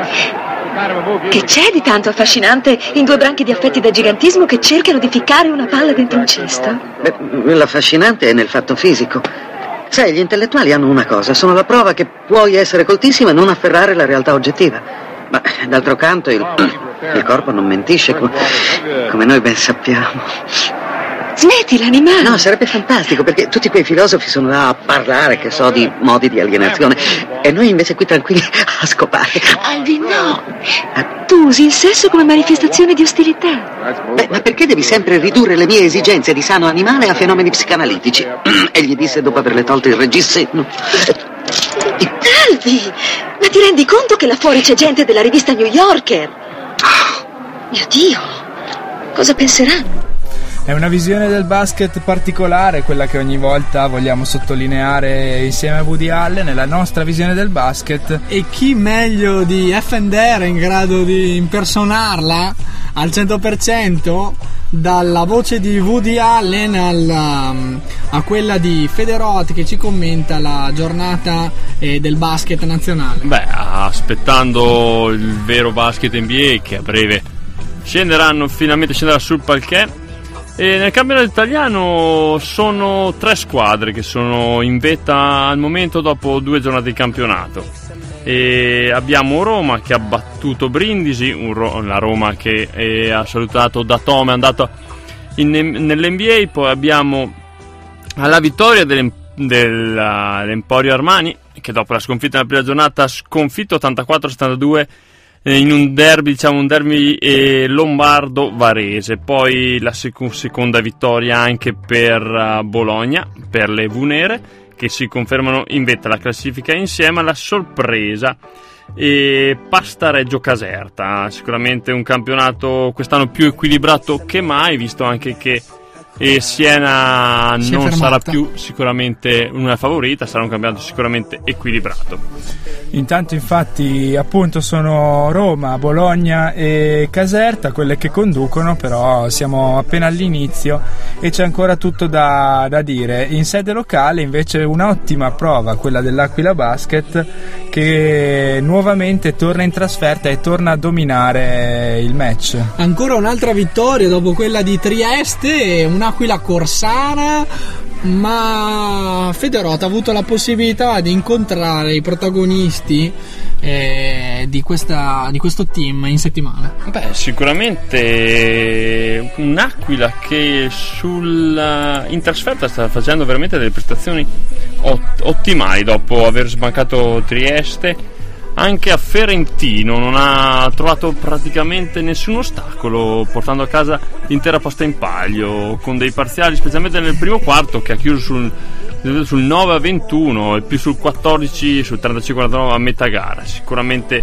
che c'è di tanto affascinante in due branchi di affetti da gigantismo che cercano di ficcare una palla dentro un cesto?
Beh, l'affascinante è nel fatto fisico. Sai, gli intellettuali hanno una cosa, sono la prova che puoi essere coltissimo e non afferrare la realtà oggettiva. Ma d'altro canto il, *clears throat* il corpo non mentisce, co- come noi ben sappiamo.
Smettila, animale!
No, sarebbe fantastico perché tutti quei filosofi sono là a parlare, che so, di modi di alienazione e noi invece qui tranquilli *laughs* a scopare.
Alvi, no! Tu usi il sesso come manifestazione di ostilità.
Beh, ma perché devi sempre ridurre le mie esigenze di sano animale a fenomeni psicanalitici? *clears throat* Egli disse dopo averle tolte il reggiseno.
Alvi! Ma ti rendi conto che là fuori c'è gente della rivista New Yorker? Mio Dio! Cosa penseranno?
È una visione del basket particolare, quella che ogni volta vogliamo sottolineare insieme a Woody Allen, è la nostra visione del basket.
E chi meglio di FNR è in grado di impersonarla al 100% dalla voce di Woody Allen al, um, a quella di Federot che ci commenta la giornata eh, del basket nazionale.
Beh, aspettando il vero basket NBA che a breve scenderanno, finalmente scenderà sul parquet. E nel campionato italiano sono tre squadre che sono in vetta al momento dopo due giornate di campionato. E abbiamo Roma che ha battuto Brindisi, Ro- la Roma che eh, ha salutato Datome, è andato in- nell'NBA, poi abbiamo alla vittoria dell'Em- dell'Emporio Armani che dopo la sconfitta nella prima giornata ha sconfitto 84-72 eh, in un derby, diciamo un derby eh, lombardo-varese. Poi la sec- seconda vittoria anche per uh, Bologna, per le Vunere, che si confermano in vetta alla classifica insieme alla sorpresa e Pasta Reggio Caserta. Sicuramente un campionato quest'anno più equilibrato che mai, visto anche che e Siena
Si
non
fermata.
sarà più sicuramente una favorita, sarà un campionato sicuramente equilibrato.
Intanto infatti appunto sono Roma, Bologna e Caserta quelle che conducono, però siamo appena all'inizio e c'è ancora tutto da, da dire. In sede locale invece un'ottima prova, quella dell'Aquila Basket, che nuovamente torna in trasferta e torna a dominare il match.
Ancora un'altra vittoria dopo quella di Trieste, un'Aquila corsara, ma Federot ha avuto la possibilità di incontrare i protagonisti eh, di, questa- di questo team in settimana.
Beh, sicuramente un'Aquila che sul, in trasferta sta facendo veramente delle prestazioni ot- ottimali dopo aver sbancato Trieste. Anche a Ferentino non ha trovato praticamente nessun ostacolo, portando a casa l'intera posta in palio, con dei parziali, specialmente nel primo quarto, che ha chiuso sul, sul 9 a 21 e più sul 14, sul 35 a 49 a metà gara. Sicuramente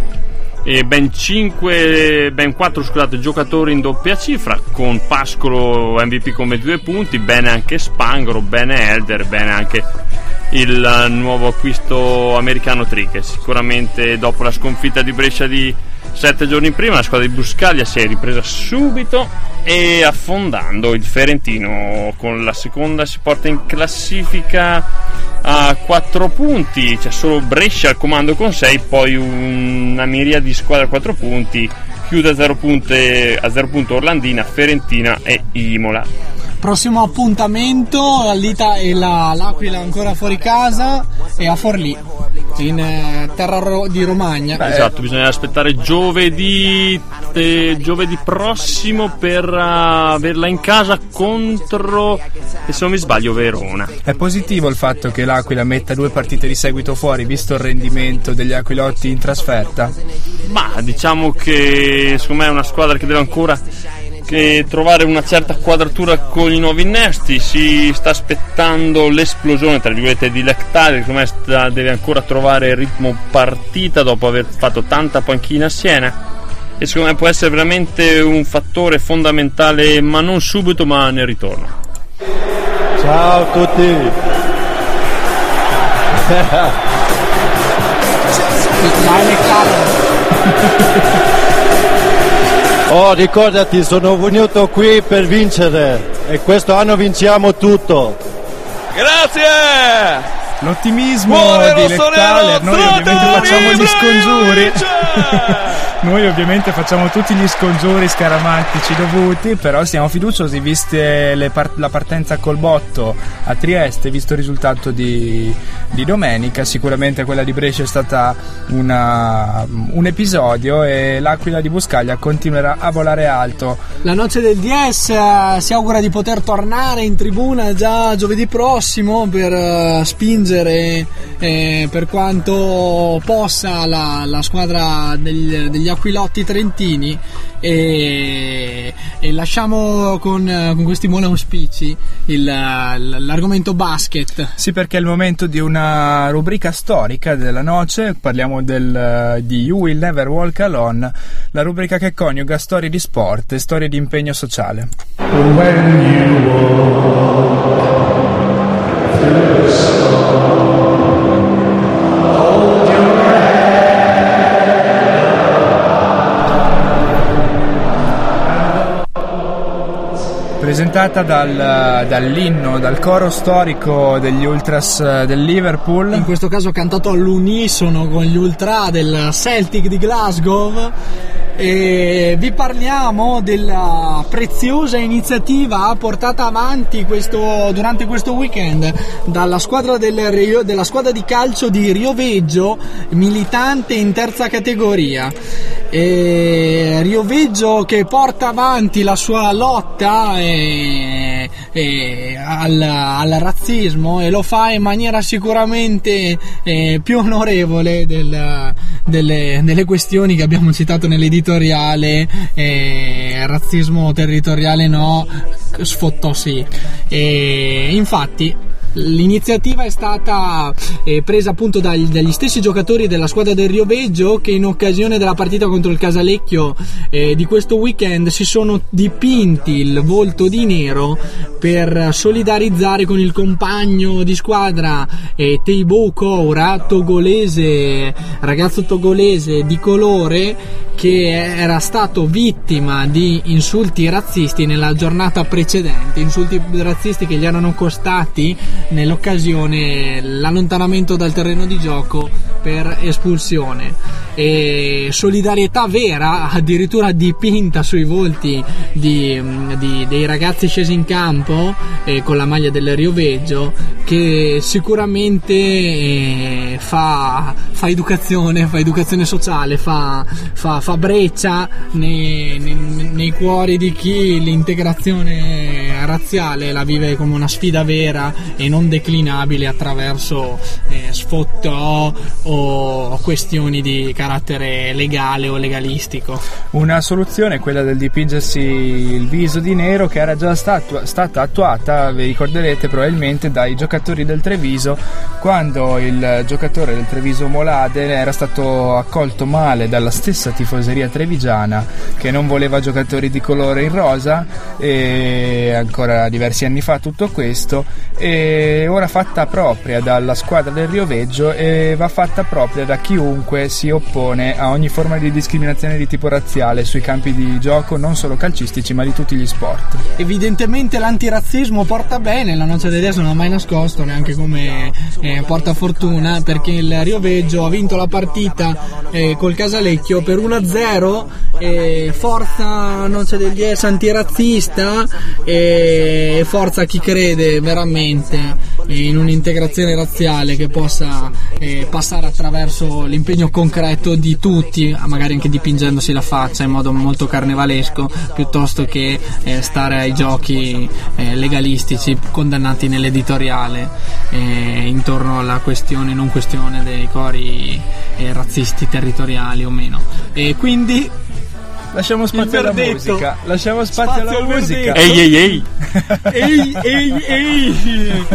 e ben 5, ben 4 scusate, giocatori in doppia cifra con Pascolo MVP come due punti, bene anche Spangro, bene Elder, bene anche il nuovo acquisto americano Triche. Sicuramente dopo la sconfitta di Brescia di 7 giorni prima la squadra di Buscaglia si è ripresa subito e affondando il Ferentino con la seconda si porta in classifica a 4 punti, c'è solo Brescia al comando con 6, poi una miriade di squadre a 4 punti, chiude a 0 punti, a 0 punti Orlandina, Fiorentina e Imola.
Prossimo appuntamento, l'Ita e la- l'Aquila ancora fuori casa e a Forlì, in eh, terra ro- di Romagna.
Esatto, bisogna aspettare giovedì, eh, giovedì prossimo per eh, averla in casa contro, e se non mi sbaglio, Verona.
È positivo il fatto che l'Aquila metta due partite di seguito fuori, visto il rendimento degli Aquilotti in trasferta?
Ma diciamo che secondo me è una squadra che deve ancora che trovare una certa quadratura con i nuovi innesti. Si sta aspettando l'esplosione tra virgolette di Lectare, che secondo me sta- deve ancora trovare il ritmo partita dopo aver fatto tanta panchina a Siena. E secondo me può essere veramente un fattore fondamentale, ma non subito, ma nel ritorno.
Ciao a tutti. *laughs* Oh, ricordati, sono venuto qui per vincere e questo anno vinciamo tutto.
Grazie!
L'ottimismo
Muore
di Lectale, noi ovviamente facciamo gli scongiuri. Noi ovviamente facciamo tutti gli scongiuri scaramantici dovuti, però siamo fiduciosi viste par- la partenza col botto a Trieste, visto il risultato di, di domenica, sicuramente quella di Brescia è stata una- un episodio e l'Aquila di Buscaglia continuerà a volare alto.
La noce del DS eh, si augura di poter tornare in tribuna già giovedì prossimo per eh, spingere eh, per quanto possa la, la squadra degli, degli Aquilotti Trentini e, e lasciamo con, con questi buoni auspici il, l'argomento basket.
Sì, perché è il momento di una rubrica storica della Noce, parliamo del, di You Will Never Walk Alone, la rubrica che coniuga storie di sport e storie di impegno sociale. Presentata dal, dall'inno, dal coro storico degli Ultras eh, del Liverpool.
In questo caso cantato all'unisono con gli ultra del Celtic di Glasgow. E vi parliamo della preziosa iniziativa portata avanti questo, durante questo weekend dalla squadra, del della squadra di calcio di Rio Veggio, militante in terza categoria. E Rio Veggio che porta avanti la sua lotta e, e al, al, razzismo e lo fa in maniera sicuramente eh, più onorevole del, delle, delle, questioni che abbiamo citato nell'editoriale eh, razzismo territoriale no sfottò sì. E infatti L'iniziativa è stata eh, presa appunto dagli, dagli, stessi giocatori della squadra del Rio Veggio che in occasione della partita contro il Casalecchio eh, di questo weekend si sono dipinti il volto di nero per solidarizzare con il compagno di squadra eh, Teibou Koura, togolese, ragazzo togolese di colore che era stato vittima di insulti razzisti nella giornata precedente, insulti razzisti che gli erano costati nell'occasione l'allontanamento dal terreno di gioco per espulsione. E solidarietà vera addirittura dipinta sui volti di, di, dei ragazzi scesi in campo eh, con la maglia del Rio Veggio che sicuramente eh, fa, fa, educazione fa educazione sociale fa, fa, fa breccia nei, nei, nei cuori di chi l'integrazione razziale la vive come una sfida vera e non declinabile attraverso eh, sfottò o questioni di carattere legale o legalistico.
Una soluzione è quella del dipingersi il viso di nero che era già stato, stata attuata, vi ricorderete probabilmente, dai giocatori del Treviso quando il giocatore del Treviso Molade era stato accolto male dalla stessa tifoseria trevigiana che non voleva giocatori di colore in rosa e ancora diversi anni fa tutto questo e ora fatta propria dalla squadra del Rio Veggio e va fatta propria da chiunque si oppone a ogni forma di discriminazione di tipo razziale sui campi di gioco non solo calcistici ma di tutti gli sport.
Evidentemente l'antirazzismo porta bene, la noce dell'idea non ha mai nascosto neanche come eh, porta fortuna perché il Rio Veggio ha vinto la partita eh, col Casalecchio per 1-0 eh, forza non c'è del DS antirazzista e forza chi crede veramente in un'integrazione razziale che possa eh, passare attraverso l'impegno concreto di tutti, magari anche dipingendosi la faccia in modo molto carnevalesco, piuttosto che eh, stare ai giochi eh, legalistici condannati nell'editoriale eh, intorno alla questione, non questione dei cori eh, razzisti territoriali o meno. E quindi
Lasciamo spazio alla musica. Lasciamo spazio,
Spazio
alla
al
musica.
Ehi ehi ehi!
ehi, *laughs* ehi, ehi!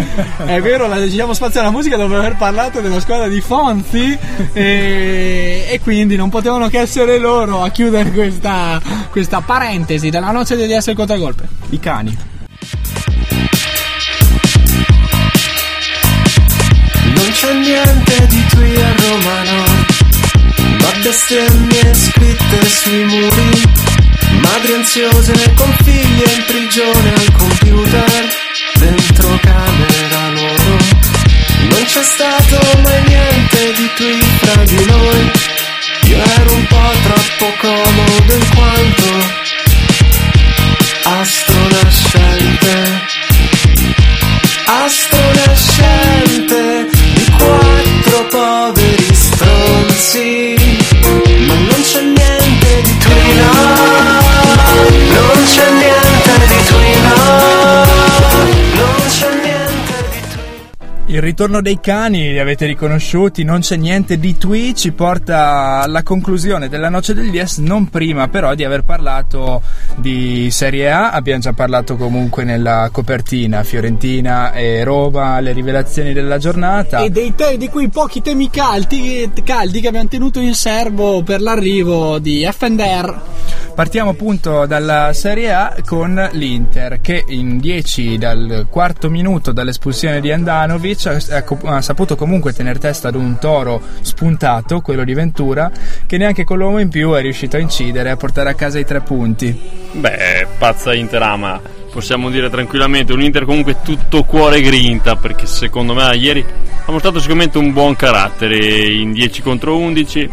È vero, la diciamo spazio alla musica dopo aver parlato della squadra di Fonzi e, e quindi non potevano che essere loro a chiudere questa, questa parentesi della noce degli esseri contragolpe.
I cani.
Non c'è niente di qui a Roma Ma bestemmie scritte sui muri, madri ansiose con figli in prigione al computer, dentro camera loro. Non c'è stato mai niente di qui fra di noi, io ero un po' troppo comodo in quanto astronascente. Astronascente di quattro poveri stronzi
Il ritorno dei cani, li avete riconosciuti, non c'è niente di Twi, ci porta alla conclusione della Noce del Dies, non prima però di aver parlato di Serie A, abbiamo già parlato comunque nella copertina, Fiorentina e Roma, le rivelazioni della giornata.
E dei te- di quei pochi temi caldi, caldi che abbiamo tenuto in serbo per l'arrivo di Fender.
Partiamo appunto dalla Serie A con l'Inter che in 10 dal quarto minuto dall'espulsione di Andanovic ha, ha saputo comunque tenere testa ad un toro spuntato, quello di Ventura, che neanche con l'uomo in più è riuscito a incidere e a portare a casa i tre punti.
Beh, pazza Interama, possiamo dire tranquillamente, un Inter comunque tutto cuore e grinta, perché secondo me ieri ha mostrato sicuramente un buon carattere in 10 contro 11,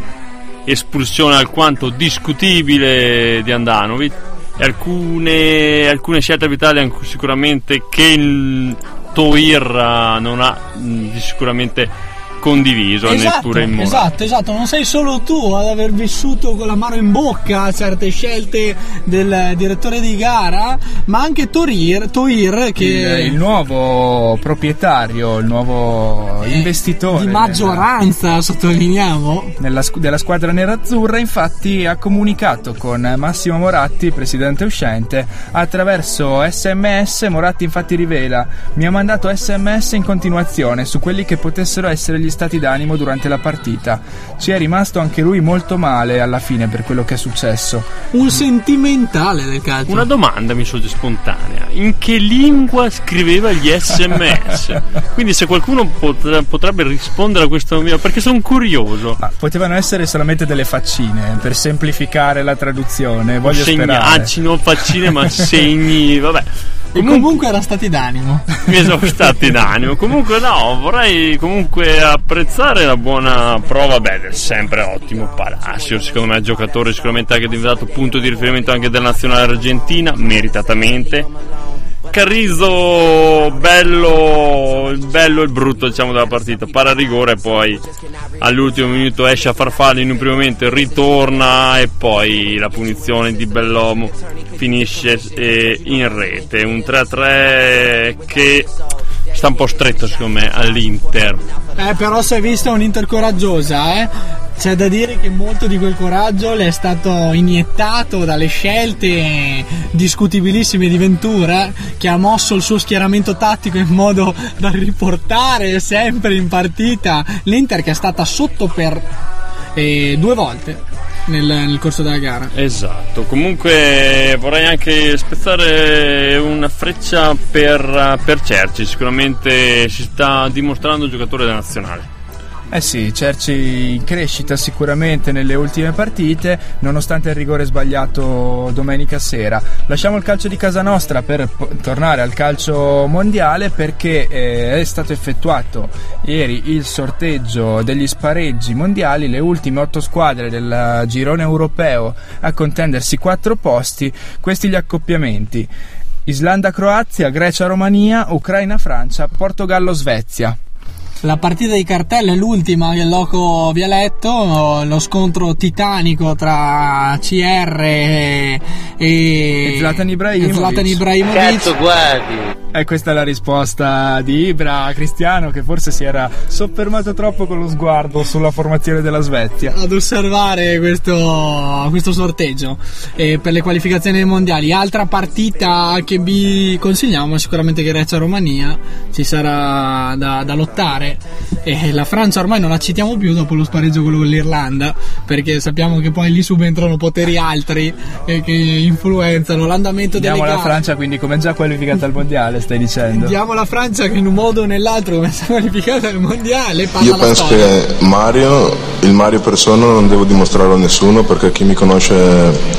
espulsione alquanto discutibile di Andanovic e alcune, alcune scelte anche sicuramente che il Toir non ha mh, sicuramente condiviso neppure in modo.
esatto, esatto, non sei solo tu ad aver vissuto con la mano in bocca certe scelte del direttore di gara, ma anche Torir, Toir che
Il, il nuovo proprietario, il nuovo investitore
di maggioranza, sottolineiamo.
nella della squadra nerazzurra infatti ha comunicato con Massimo Moratti, presidente uscente, attraverso sms Moratti infatti rivela mi ha mandato sms in continuazione su quelli che potessero essere gli stati d'animo durante la partita. Ci è rimasto anche lui molto male alla fine per quello che è successo.
Un sentimentale del calcio.
Una domanda mi sorge spontanea: in che lingua scriveva gli sms? *laughs* Quindi, se qualcuno potre- potrebbe rispondere a questo mio, perché sono curioso.
Ma potevano essere solamente delle faccine per semplificare la traduzione, voglio sperare.
Segnacci, non faccine, ma *laughs* segni, vabbè.
E comunque era stati d'animo. *laughs*
mi sono stati d'animo. Comunque, no, vorrei comunque apprezzare la buona prova. Beh, del sempre ottimo Palacio. Secondo me, è giocatore sicuramente anche diventato punto di riferimento anche della nazionale argentina, meritatamente. Carrizo, bello, bello e brutto diciamo della partita, para rigore poi all'ultimo minuto esce a farfalla in un primo momento, ritorna e poi la punizione di Bellomo finisce eh, in rete, un 3-3 che sta un po' stretto secondo me all'Inter.
Eh, però si è vista un'Inter coraggiosa, eh. C'è da dire che molto di quel coraggio le è stato iniettato dalle scelte discutibilissime di Ventura, che ha mosso il suo schieramento tattico in modo da riportare sempre in partita l'Inter che è stata sotto per eh, due volte nel, nel corso della gara.
Esatto, comunque vorrei anche spezzare una freccia per, per Cerci, sicuramente si sta dimostrando un giocatore da nazionale.
Eh sì, Cerci in crescita sicuramente nelle ultime partite, nonostante il rigore sbagliato domenica sera. Lasciamo il calcio di casa nostra per po- tornare al calcio mondiale perché eh, è stato effettuato ieri il sorteggio degli spareggi mondiali, le ultime otto squadre del girone europeo a contendersi quattro posti, questi gli accoppiamenti. Islanda-Croazia, Grecia-Romania, Ucraina-Francia, Portogallo-Svezia.
La partita di cartelle è l'ultima che Loco vi ha letto, lo scontro titanico tra CR e,
E Zlatan Ibrahimovic.
e Zlatan Ibrahimovic.
guardi! E questa è la risposta di Ibra a Cristiano che forse si era soffermato troppo con lo sguardo sulla formazione della Svezia.
ad osservare questo, questo sorteggio eh, per le qualificazioni mondiali. Altra partita che vi consigliamo è sicuramente Grecia-Romania, ci sarà da, da lottare. E la Francia ormai non la citiamo più dopo lo spareggio con l'Irlanda, perché sappiamo che poi lì subentrano poteri altri eh, che influenzano l'andamento delle
Andiamo alla
gare.
Francia quindi come già qualificata al mondiale stai dicendo?
Diamo la Francia che in un modo o nell'altro come si è qualificata al mondiale
Io penso
storia.
che Mario, il Mario persona non devo dimostrarlo a nessuno perché chi mi conosce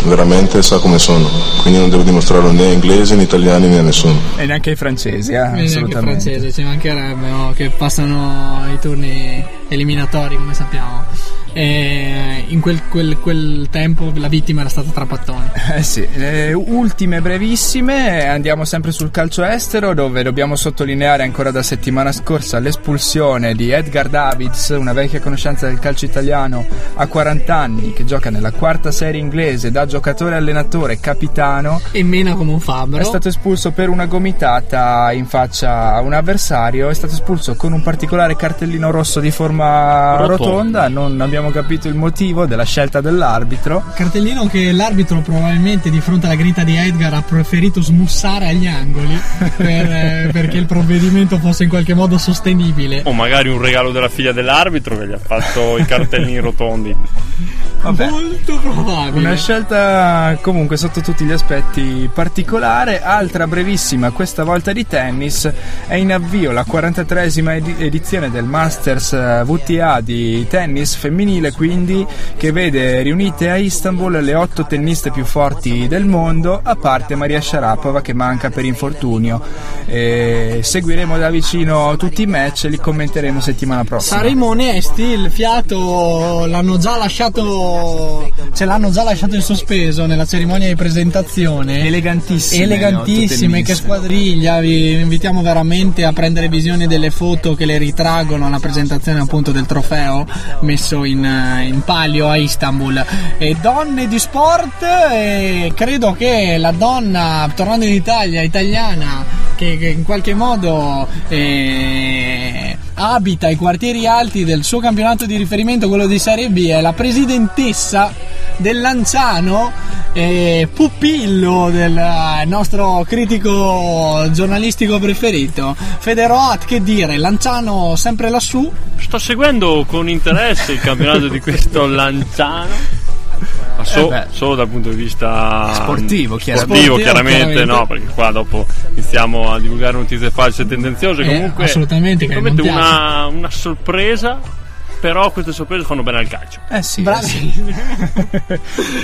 veramente sa come sono, quindi non devo dimostrarlo né a inglesi né italiani né a nessuno.
E neanche ai francesi, eh,
E neanche
assolutamente.
francese, ci mancherebbe no? che passano i turni eliminatori come sappiamo. E in quel, quel- quel tempo la vittima era stata Trapattoni.
Eh sì, eh, ultime brevissime, andiamo sempre sul calcio estero dove dobbiamo sottolineare ancora da settimana scorsa l'espulsione di Edgar Davids, una vecchia conoscenza del calcio italiano a 40 anni che gioca nella quarta serie inglese da giocatore allenatore capitano
E mena come un fabbro.
è stato espulso per una gomitata in faccia a un avversario, è stato espulso con un particolare cartellino rosso di forma
Rotonda.
rotonda, non abbiamo capito il motivo della scelta dell'arbitro.
Cartellino che l'arbitro probabilmente di fronte alla grinta di Edgar ha preferito smussare agli angoli per, *laughs* eh, perché il provvedimento fosse in qualche modo sostenibile.
O magari un regalo della figlia dell'arbitro che gli ha fatto i cartellini *laughs* rotondi.
Vabbè.
Molto probabile.
Una scelta comunque sotto tutti gli aspetti particolare. Altra brevissima, questa volta di tennis, è in avvio la 43esima edi- edizione del Masters eh, WTA di tennis femminile, quindi che vede riunite a Istanbul le otto tenniste più forti del mondo, a parte Maria Sharapova che manca per infortunio. E seguiremo da vicino tutti i match e li commenteremo settimana prossima.
Saremo onesti, il fiato l'hanno già lasciato. Ce l'hanno già lasciato in sospeso nella cerimonia di presentazione.
Elegantissime.
Elegantissime, che squadriglia. Vi invitiamo veramente a prendere visione delle foto che le ritraggono alla presentazione appunto del trofeo messo in, eh, in palio a Istanbul. E donne di sport, credo che la donna, tornando in Italia, italiana, che, che in qualche modo eh, abita i quartieri alti del suo campionato di riferimento, quello di Serie B, è la presidentessa del Lanciano, eh, pupillo del eh, nostro critico giornalistico preferito. Federoat, che dire, Lanciano sempre lassù.
Sto seguendo con interesse il campionato di questo *laughs* Lanciano. Ma so-
Eh
solo dal punto di vista
Sportivo, chiaramente.
sportivo, chiaramente,
chiaramente.
no, perché qua dopo iniziamo a divulgare notizie false e tendenziose.
Eh,
Comunque,
assolutamente, che
una, una sorpresa. Però queste sorprese fanno bene al calcio.
Eh sì, eh
Bravi.
sì.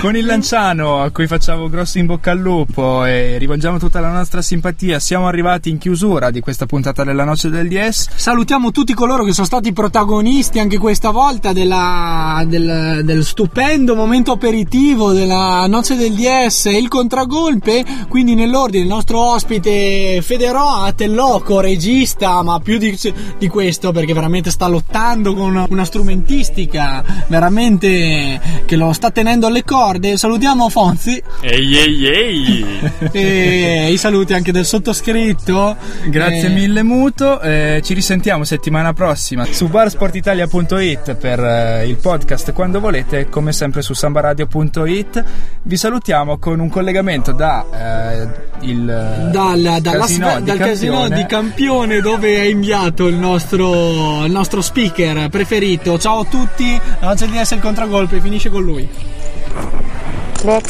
*laughs* Con il Lanciano a cui facciamo grossi in bocca al lupo e rivolgiamo tutta la nostra simpatia, siamo arrivati in chiusura di questa puntata della Noce del DS.
Salutiamo tutti coloro che sono stati protagonisti anche questa volta della- del, del stupendo momento aperitivo della Noce del DS il contragolpe. Quindi, nell'ordine, il nostro ospite Federoat, il loco, regista, ma più di, di questo perché veramente sta lottando con una strumentistica veramente che lo sta tenendo alle corde. Salutiamo Fonzi
Ehi ehi ehi!
e i saluti anche del sottoscritto.
Grazie
Eh,
mille Muto, eh, ci risentiamo settimana prossima su barsportitalia.it per eh, il podcast quando volete, come sempre su sambaradio.it. Vi salutiamo con un collegamento da eh, il
dal, dalla
casino
sve-
di
dal casino
Campione.
di Campione dove è inviato il nostro, il nostro speaker preferito. Ciao a tutti, la noce di essere il contragolpe finisce con lui.
7-4.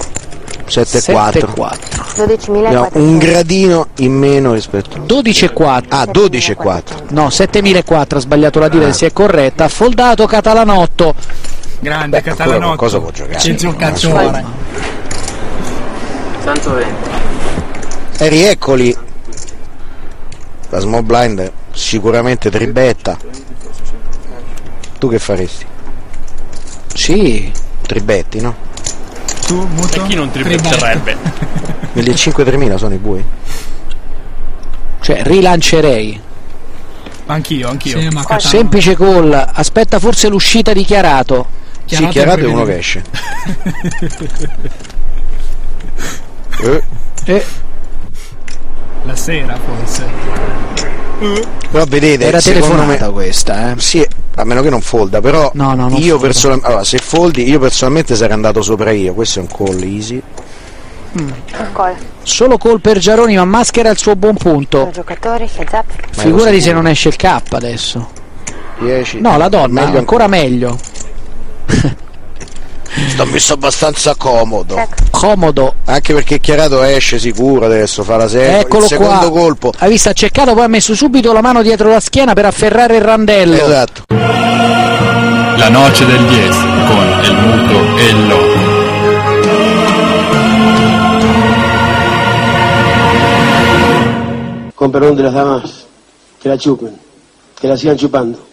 12.400.
Abbiamo un gradino in meno rispetto
12,4.
Ah, 12,4.
No, 7.400, ha sbagliato la dire,
Ah.
è corretta. Foldato Catalanotto.
Grande
Ancora
Catalanotto.
qualcosa può giocare.
Che giocatore.
120.
E rieccoli. La small blind sicuramente tribetta. Tu che faresti?
Sì.
Tribetti, no?
Tu, Muto?
E chi non tribetterebbe?
1500-3000 sono i bui.
Cioè, rilancerei.
Anch'io, anch'io.
Sì, ma
Semplice call. Aspetta forse l'uscita di Chiarato.
Sì, chiarato è uno che esce. *laughs* Eh,
Eh,
La sera forse.
Però vedete,
era
secondo
telefonata
me,
questa, eh.
Sì, a meno che non folda, però
No, no, non
io personalmente, allora, se foldi, io personalmente sarei andato sopra io, questo è un call easy.
Solo call per Giaroni, ma maschera il suo buon punto.
Ma
Figurati se non esce il K adesso.
10.
No, la donna,
Meglio
ancora meglio. *laughs*
Sto messo abbastanza comodo.
Comodo.
Anche perché Chiarato esce sicuro adesso, fa la serie.
Eccolo
il secondo
qua.
colpo.
Hai visto, ha cercato, poi ha messo subito la mano dietro la schiena per afferrare il randello.
Esatto.
La noce del 10 con el muto e il loco.
Con perdón de las damas, que la chupen, que la sigan chupando.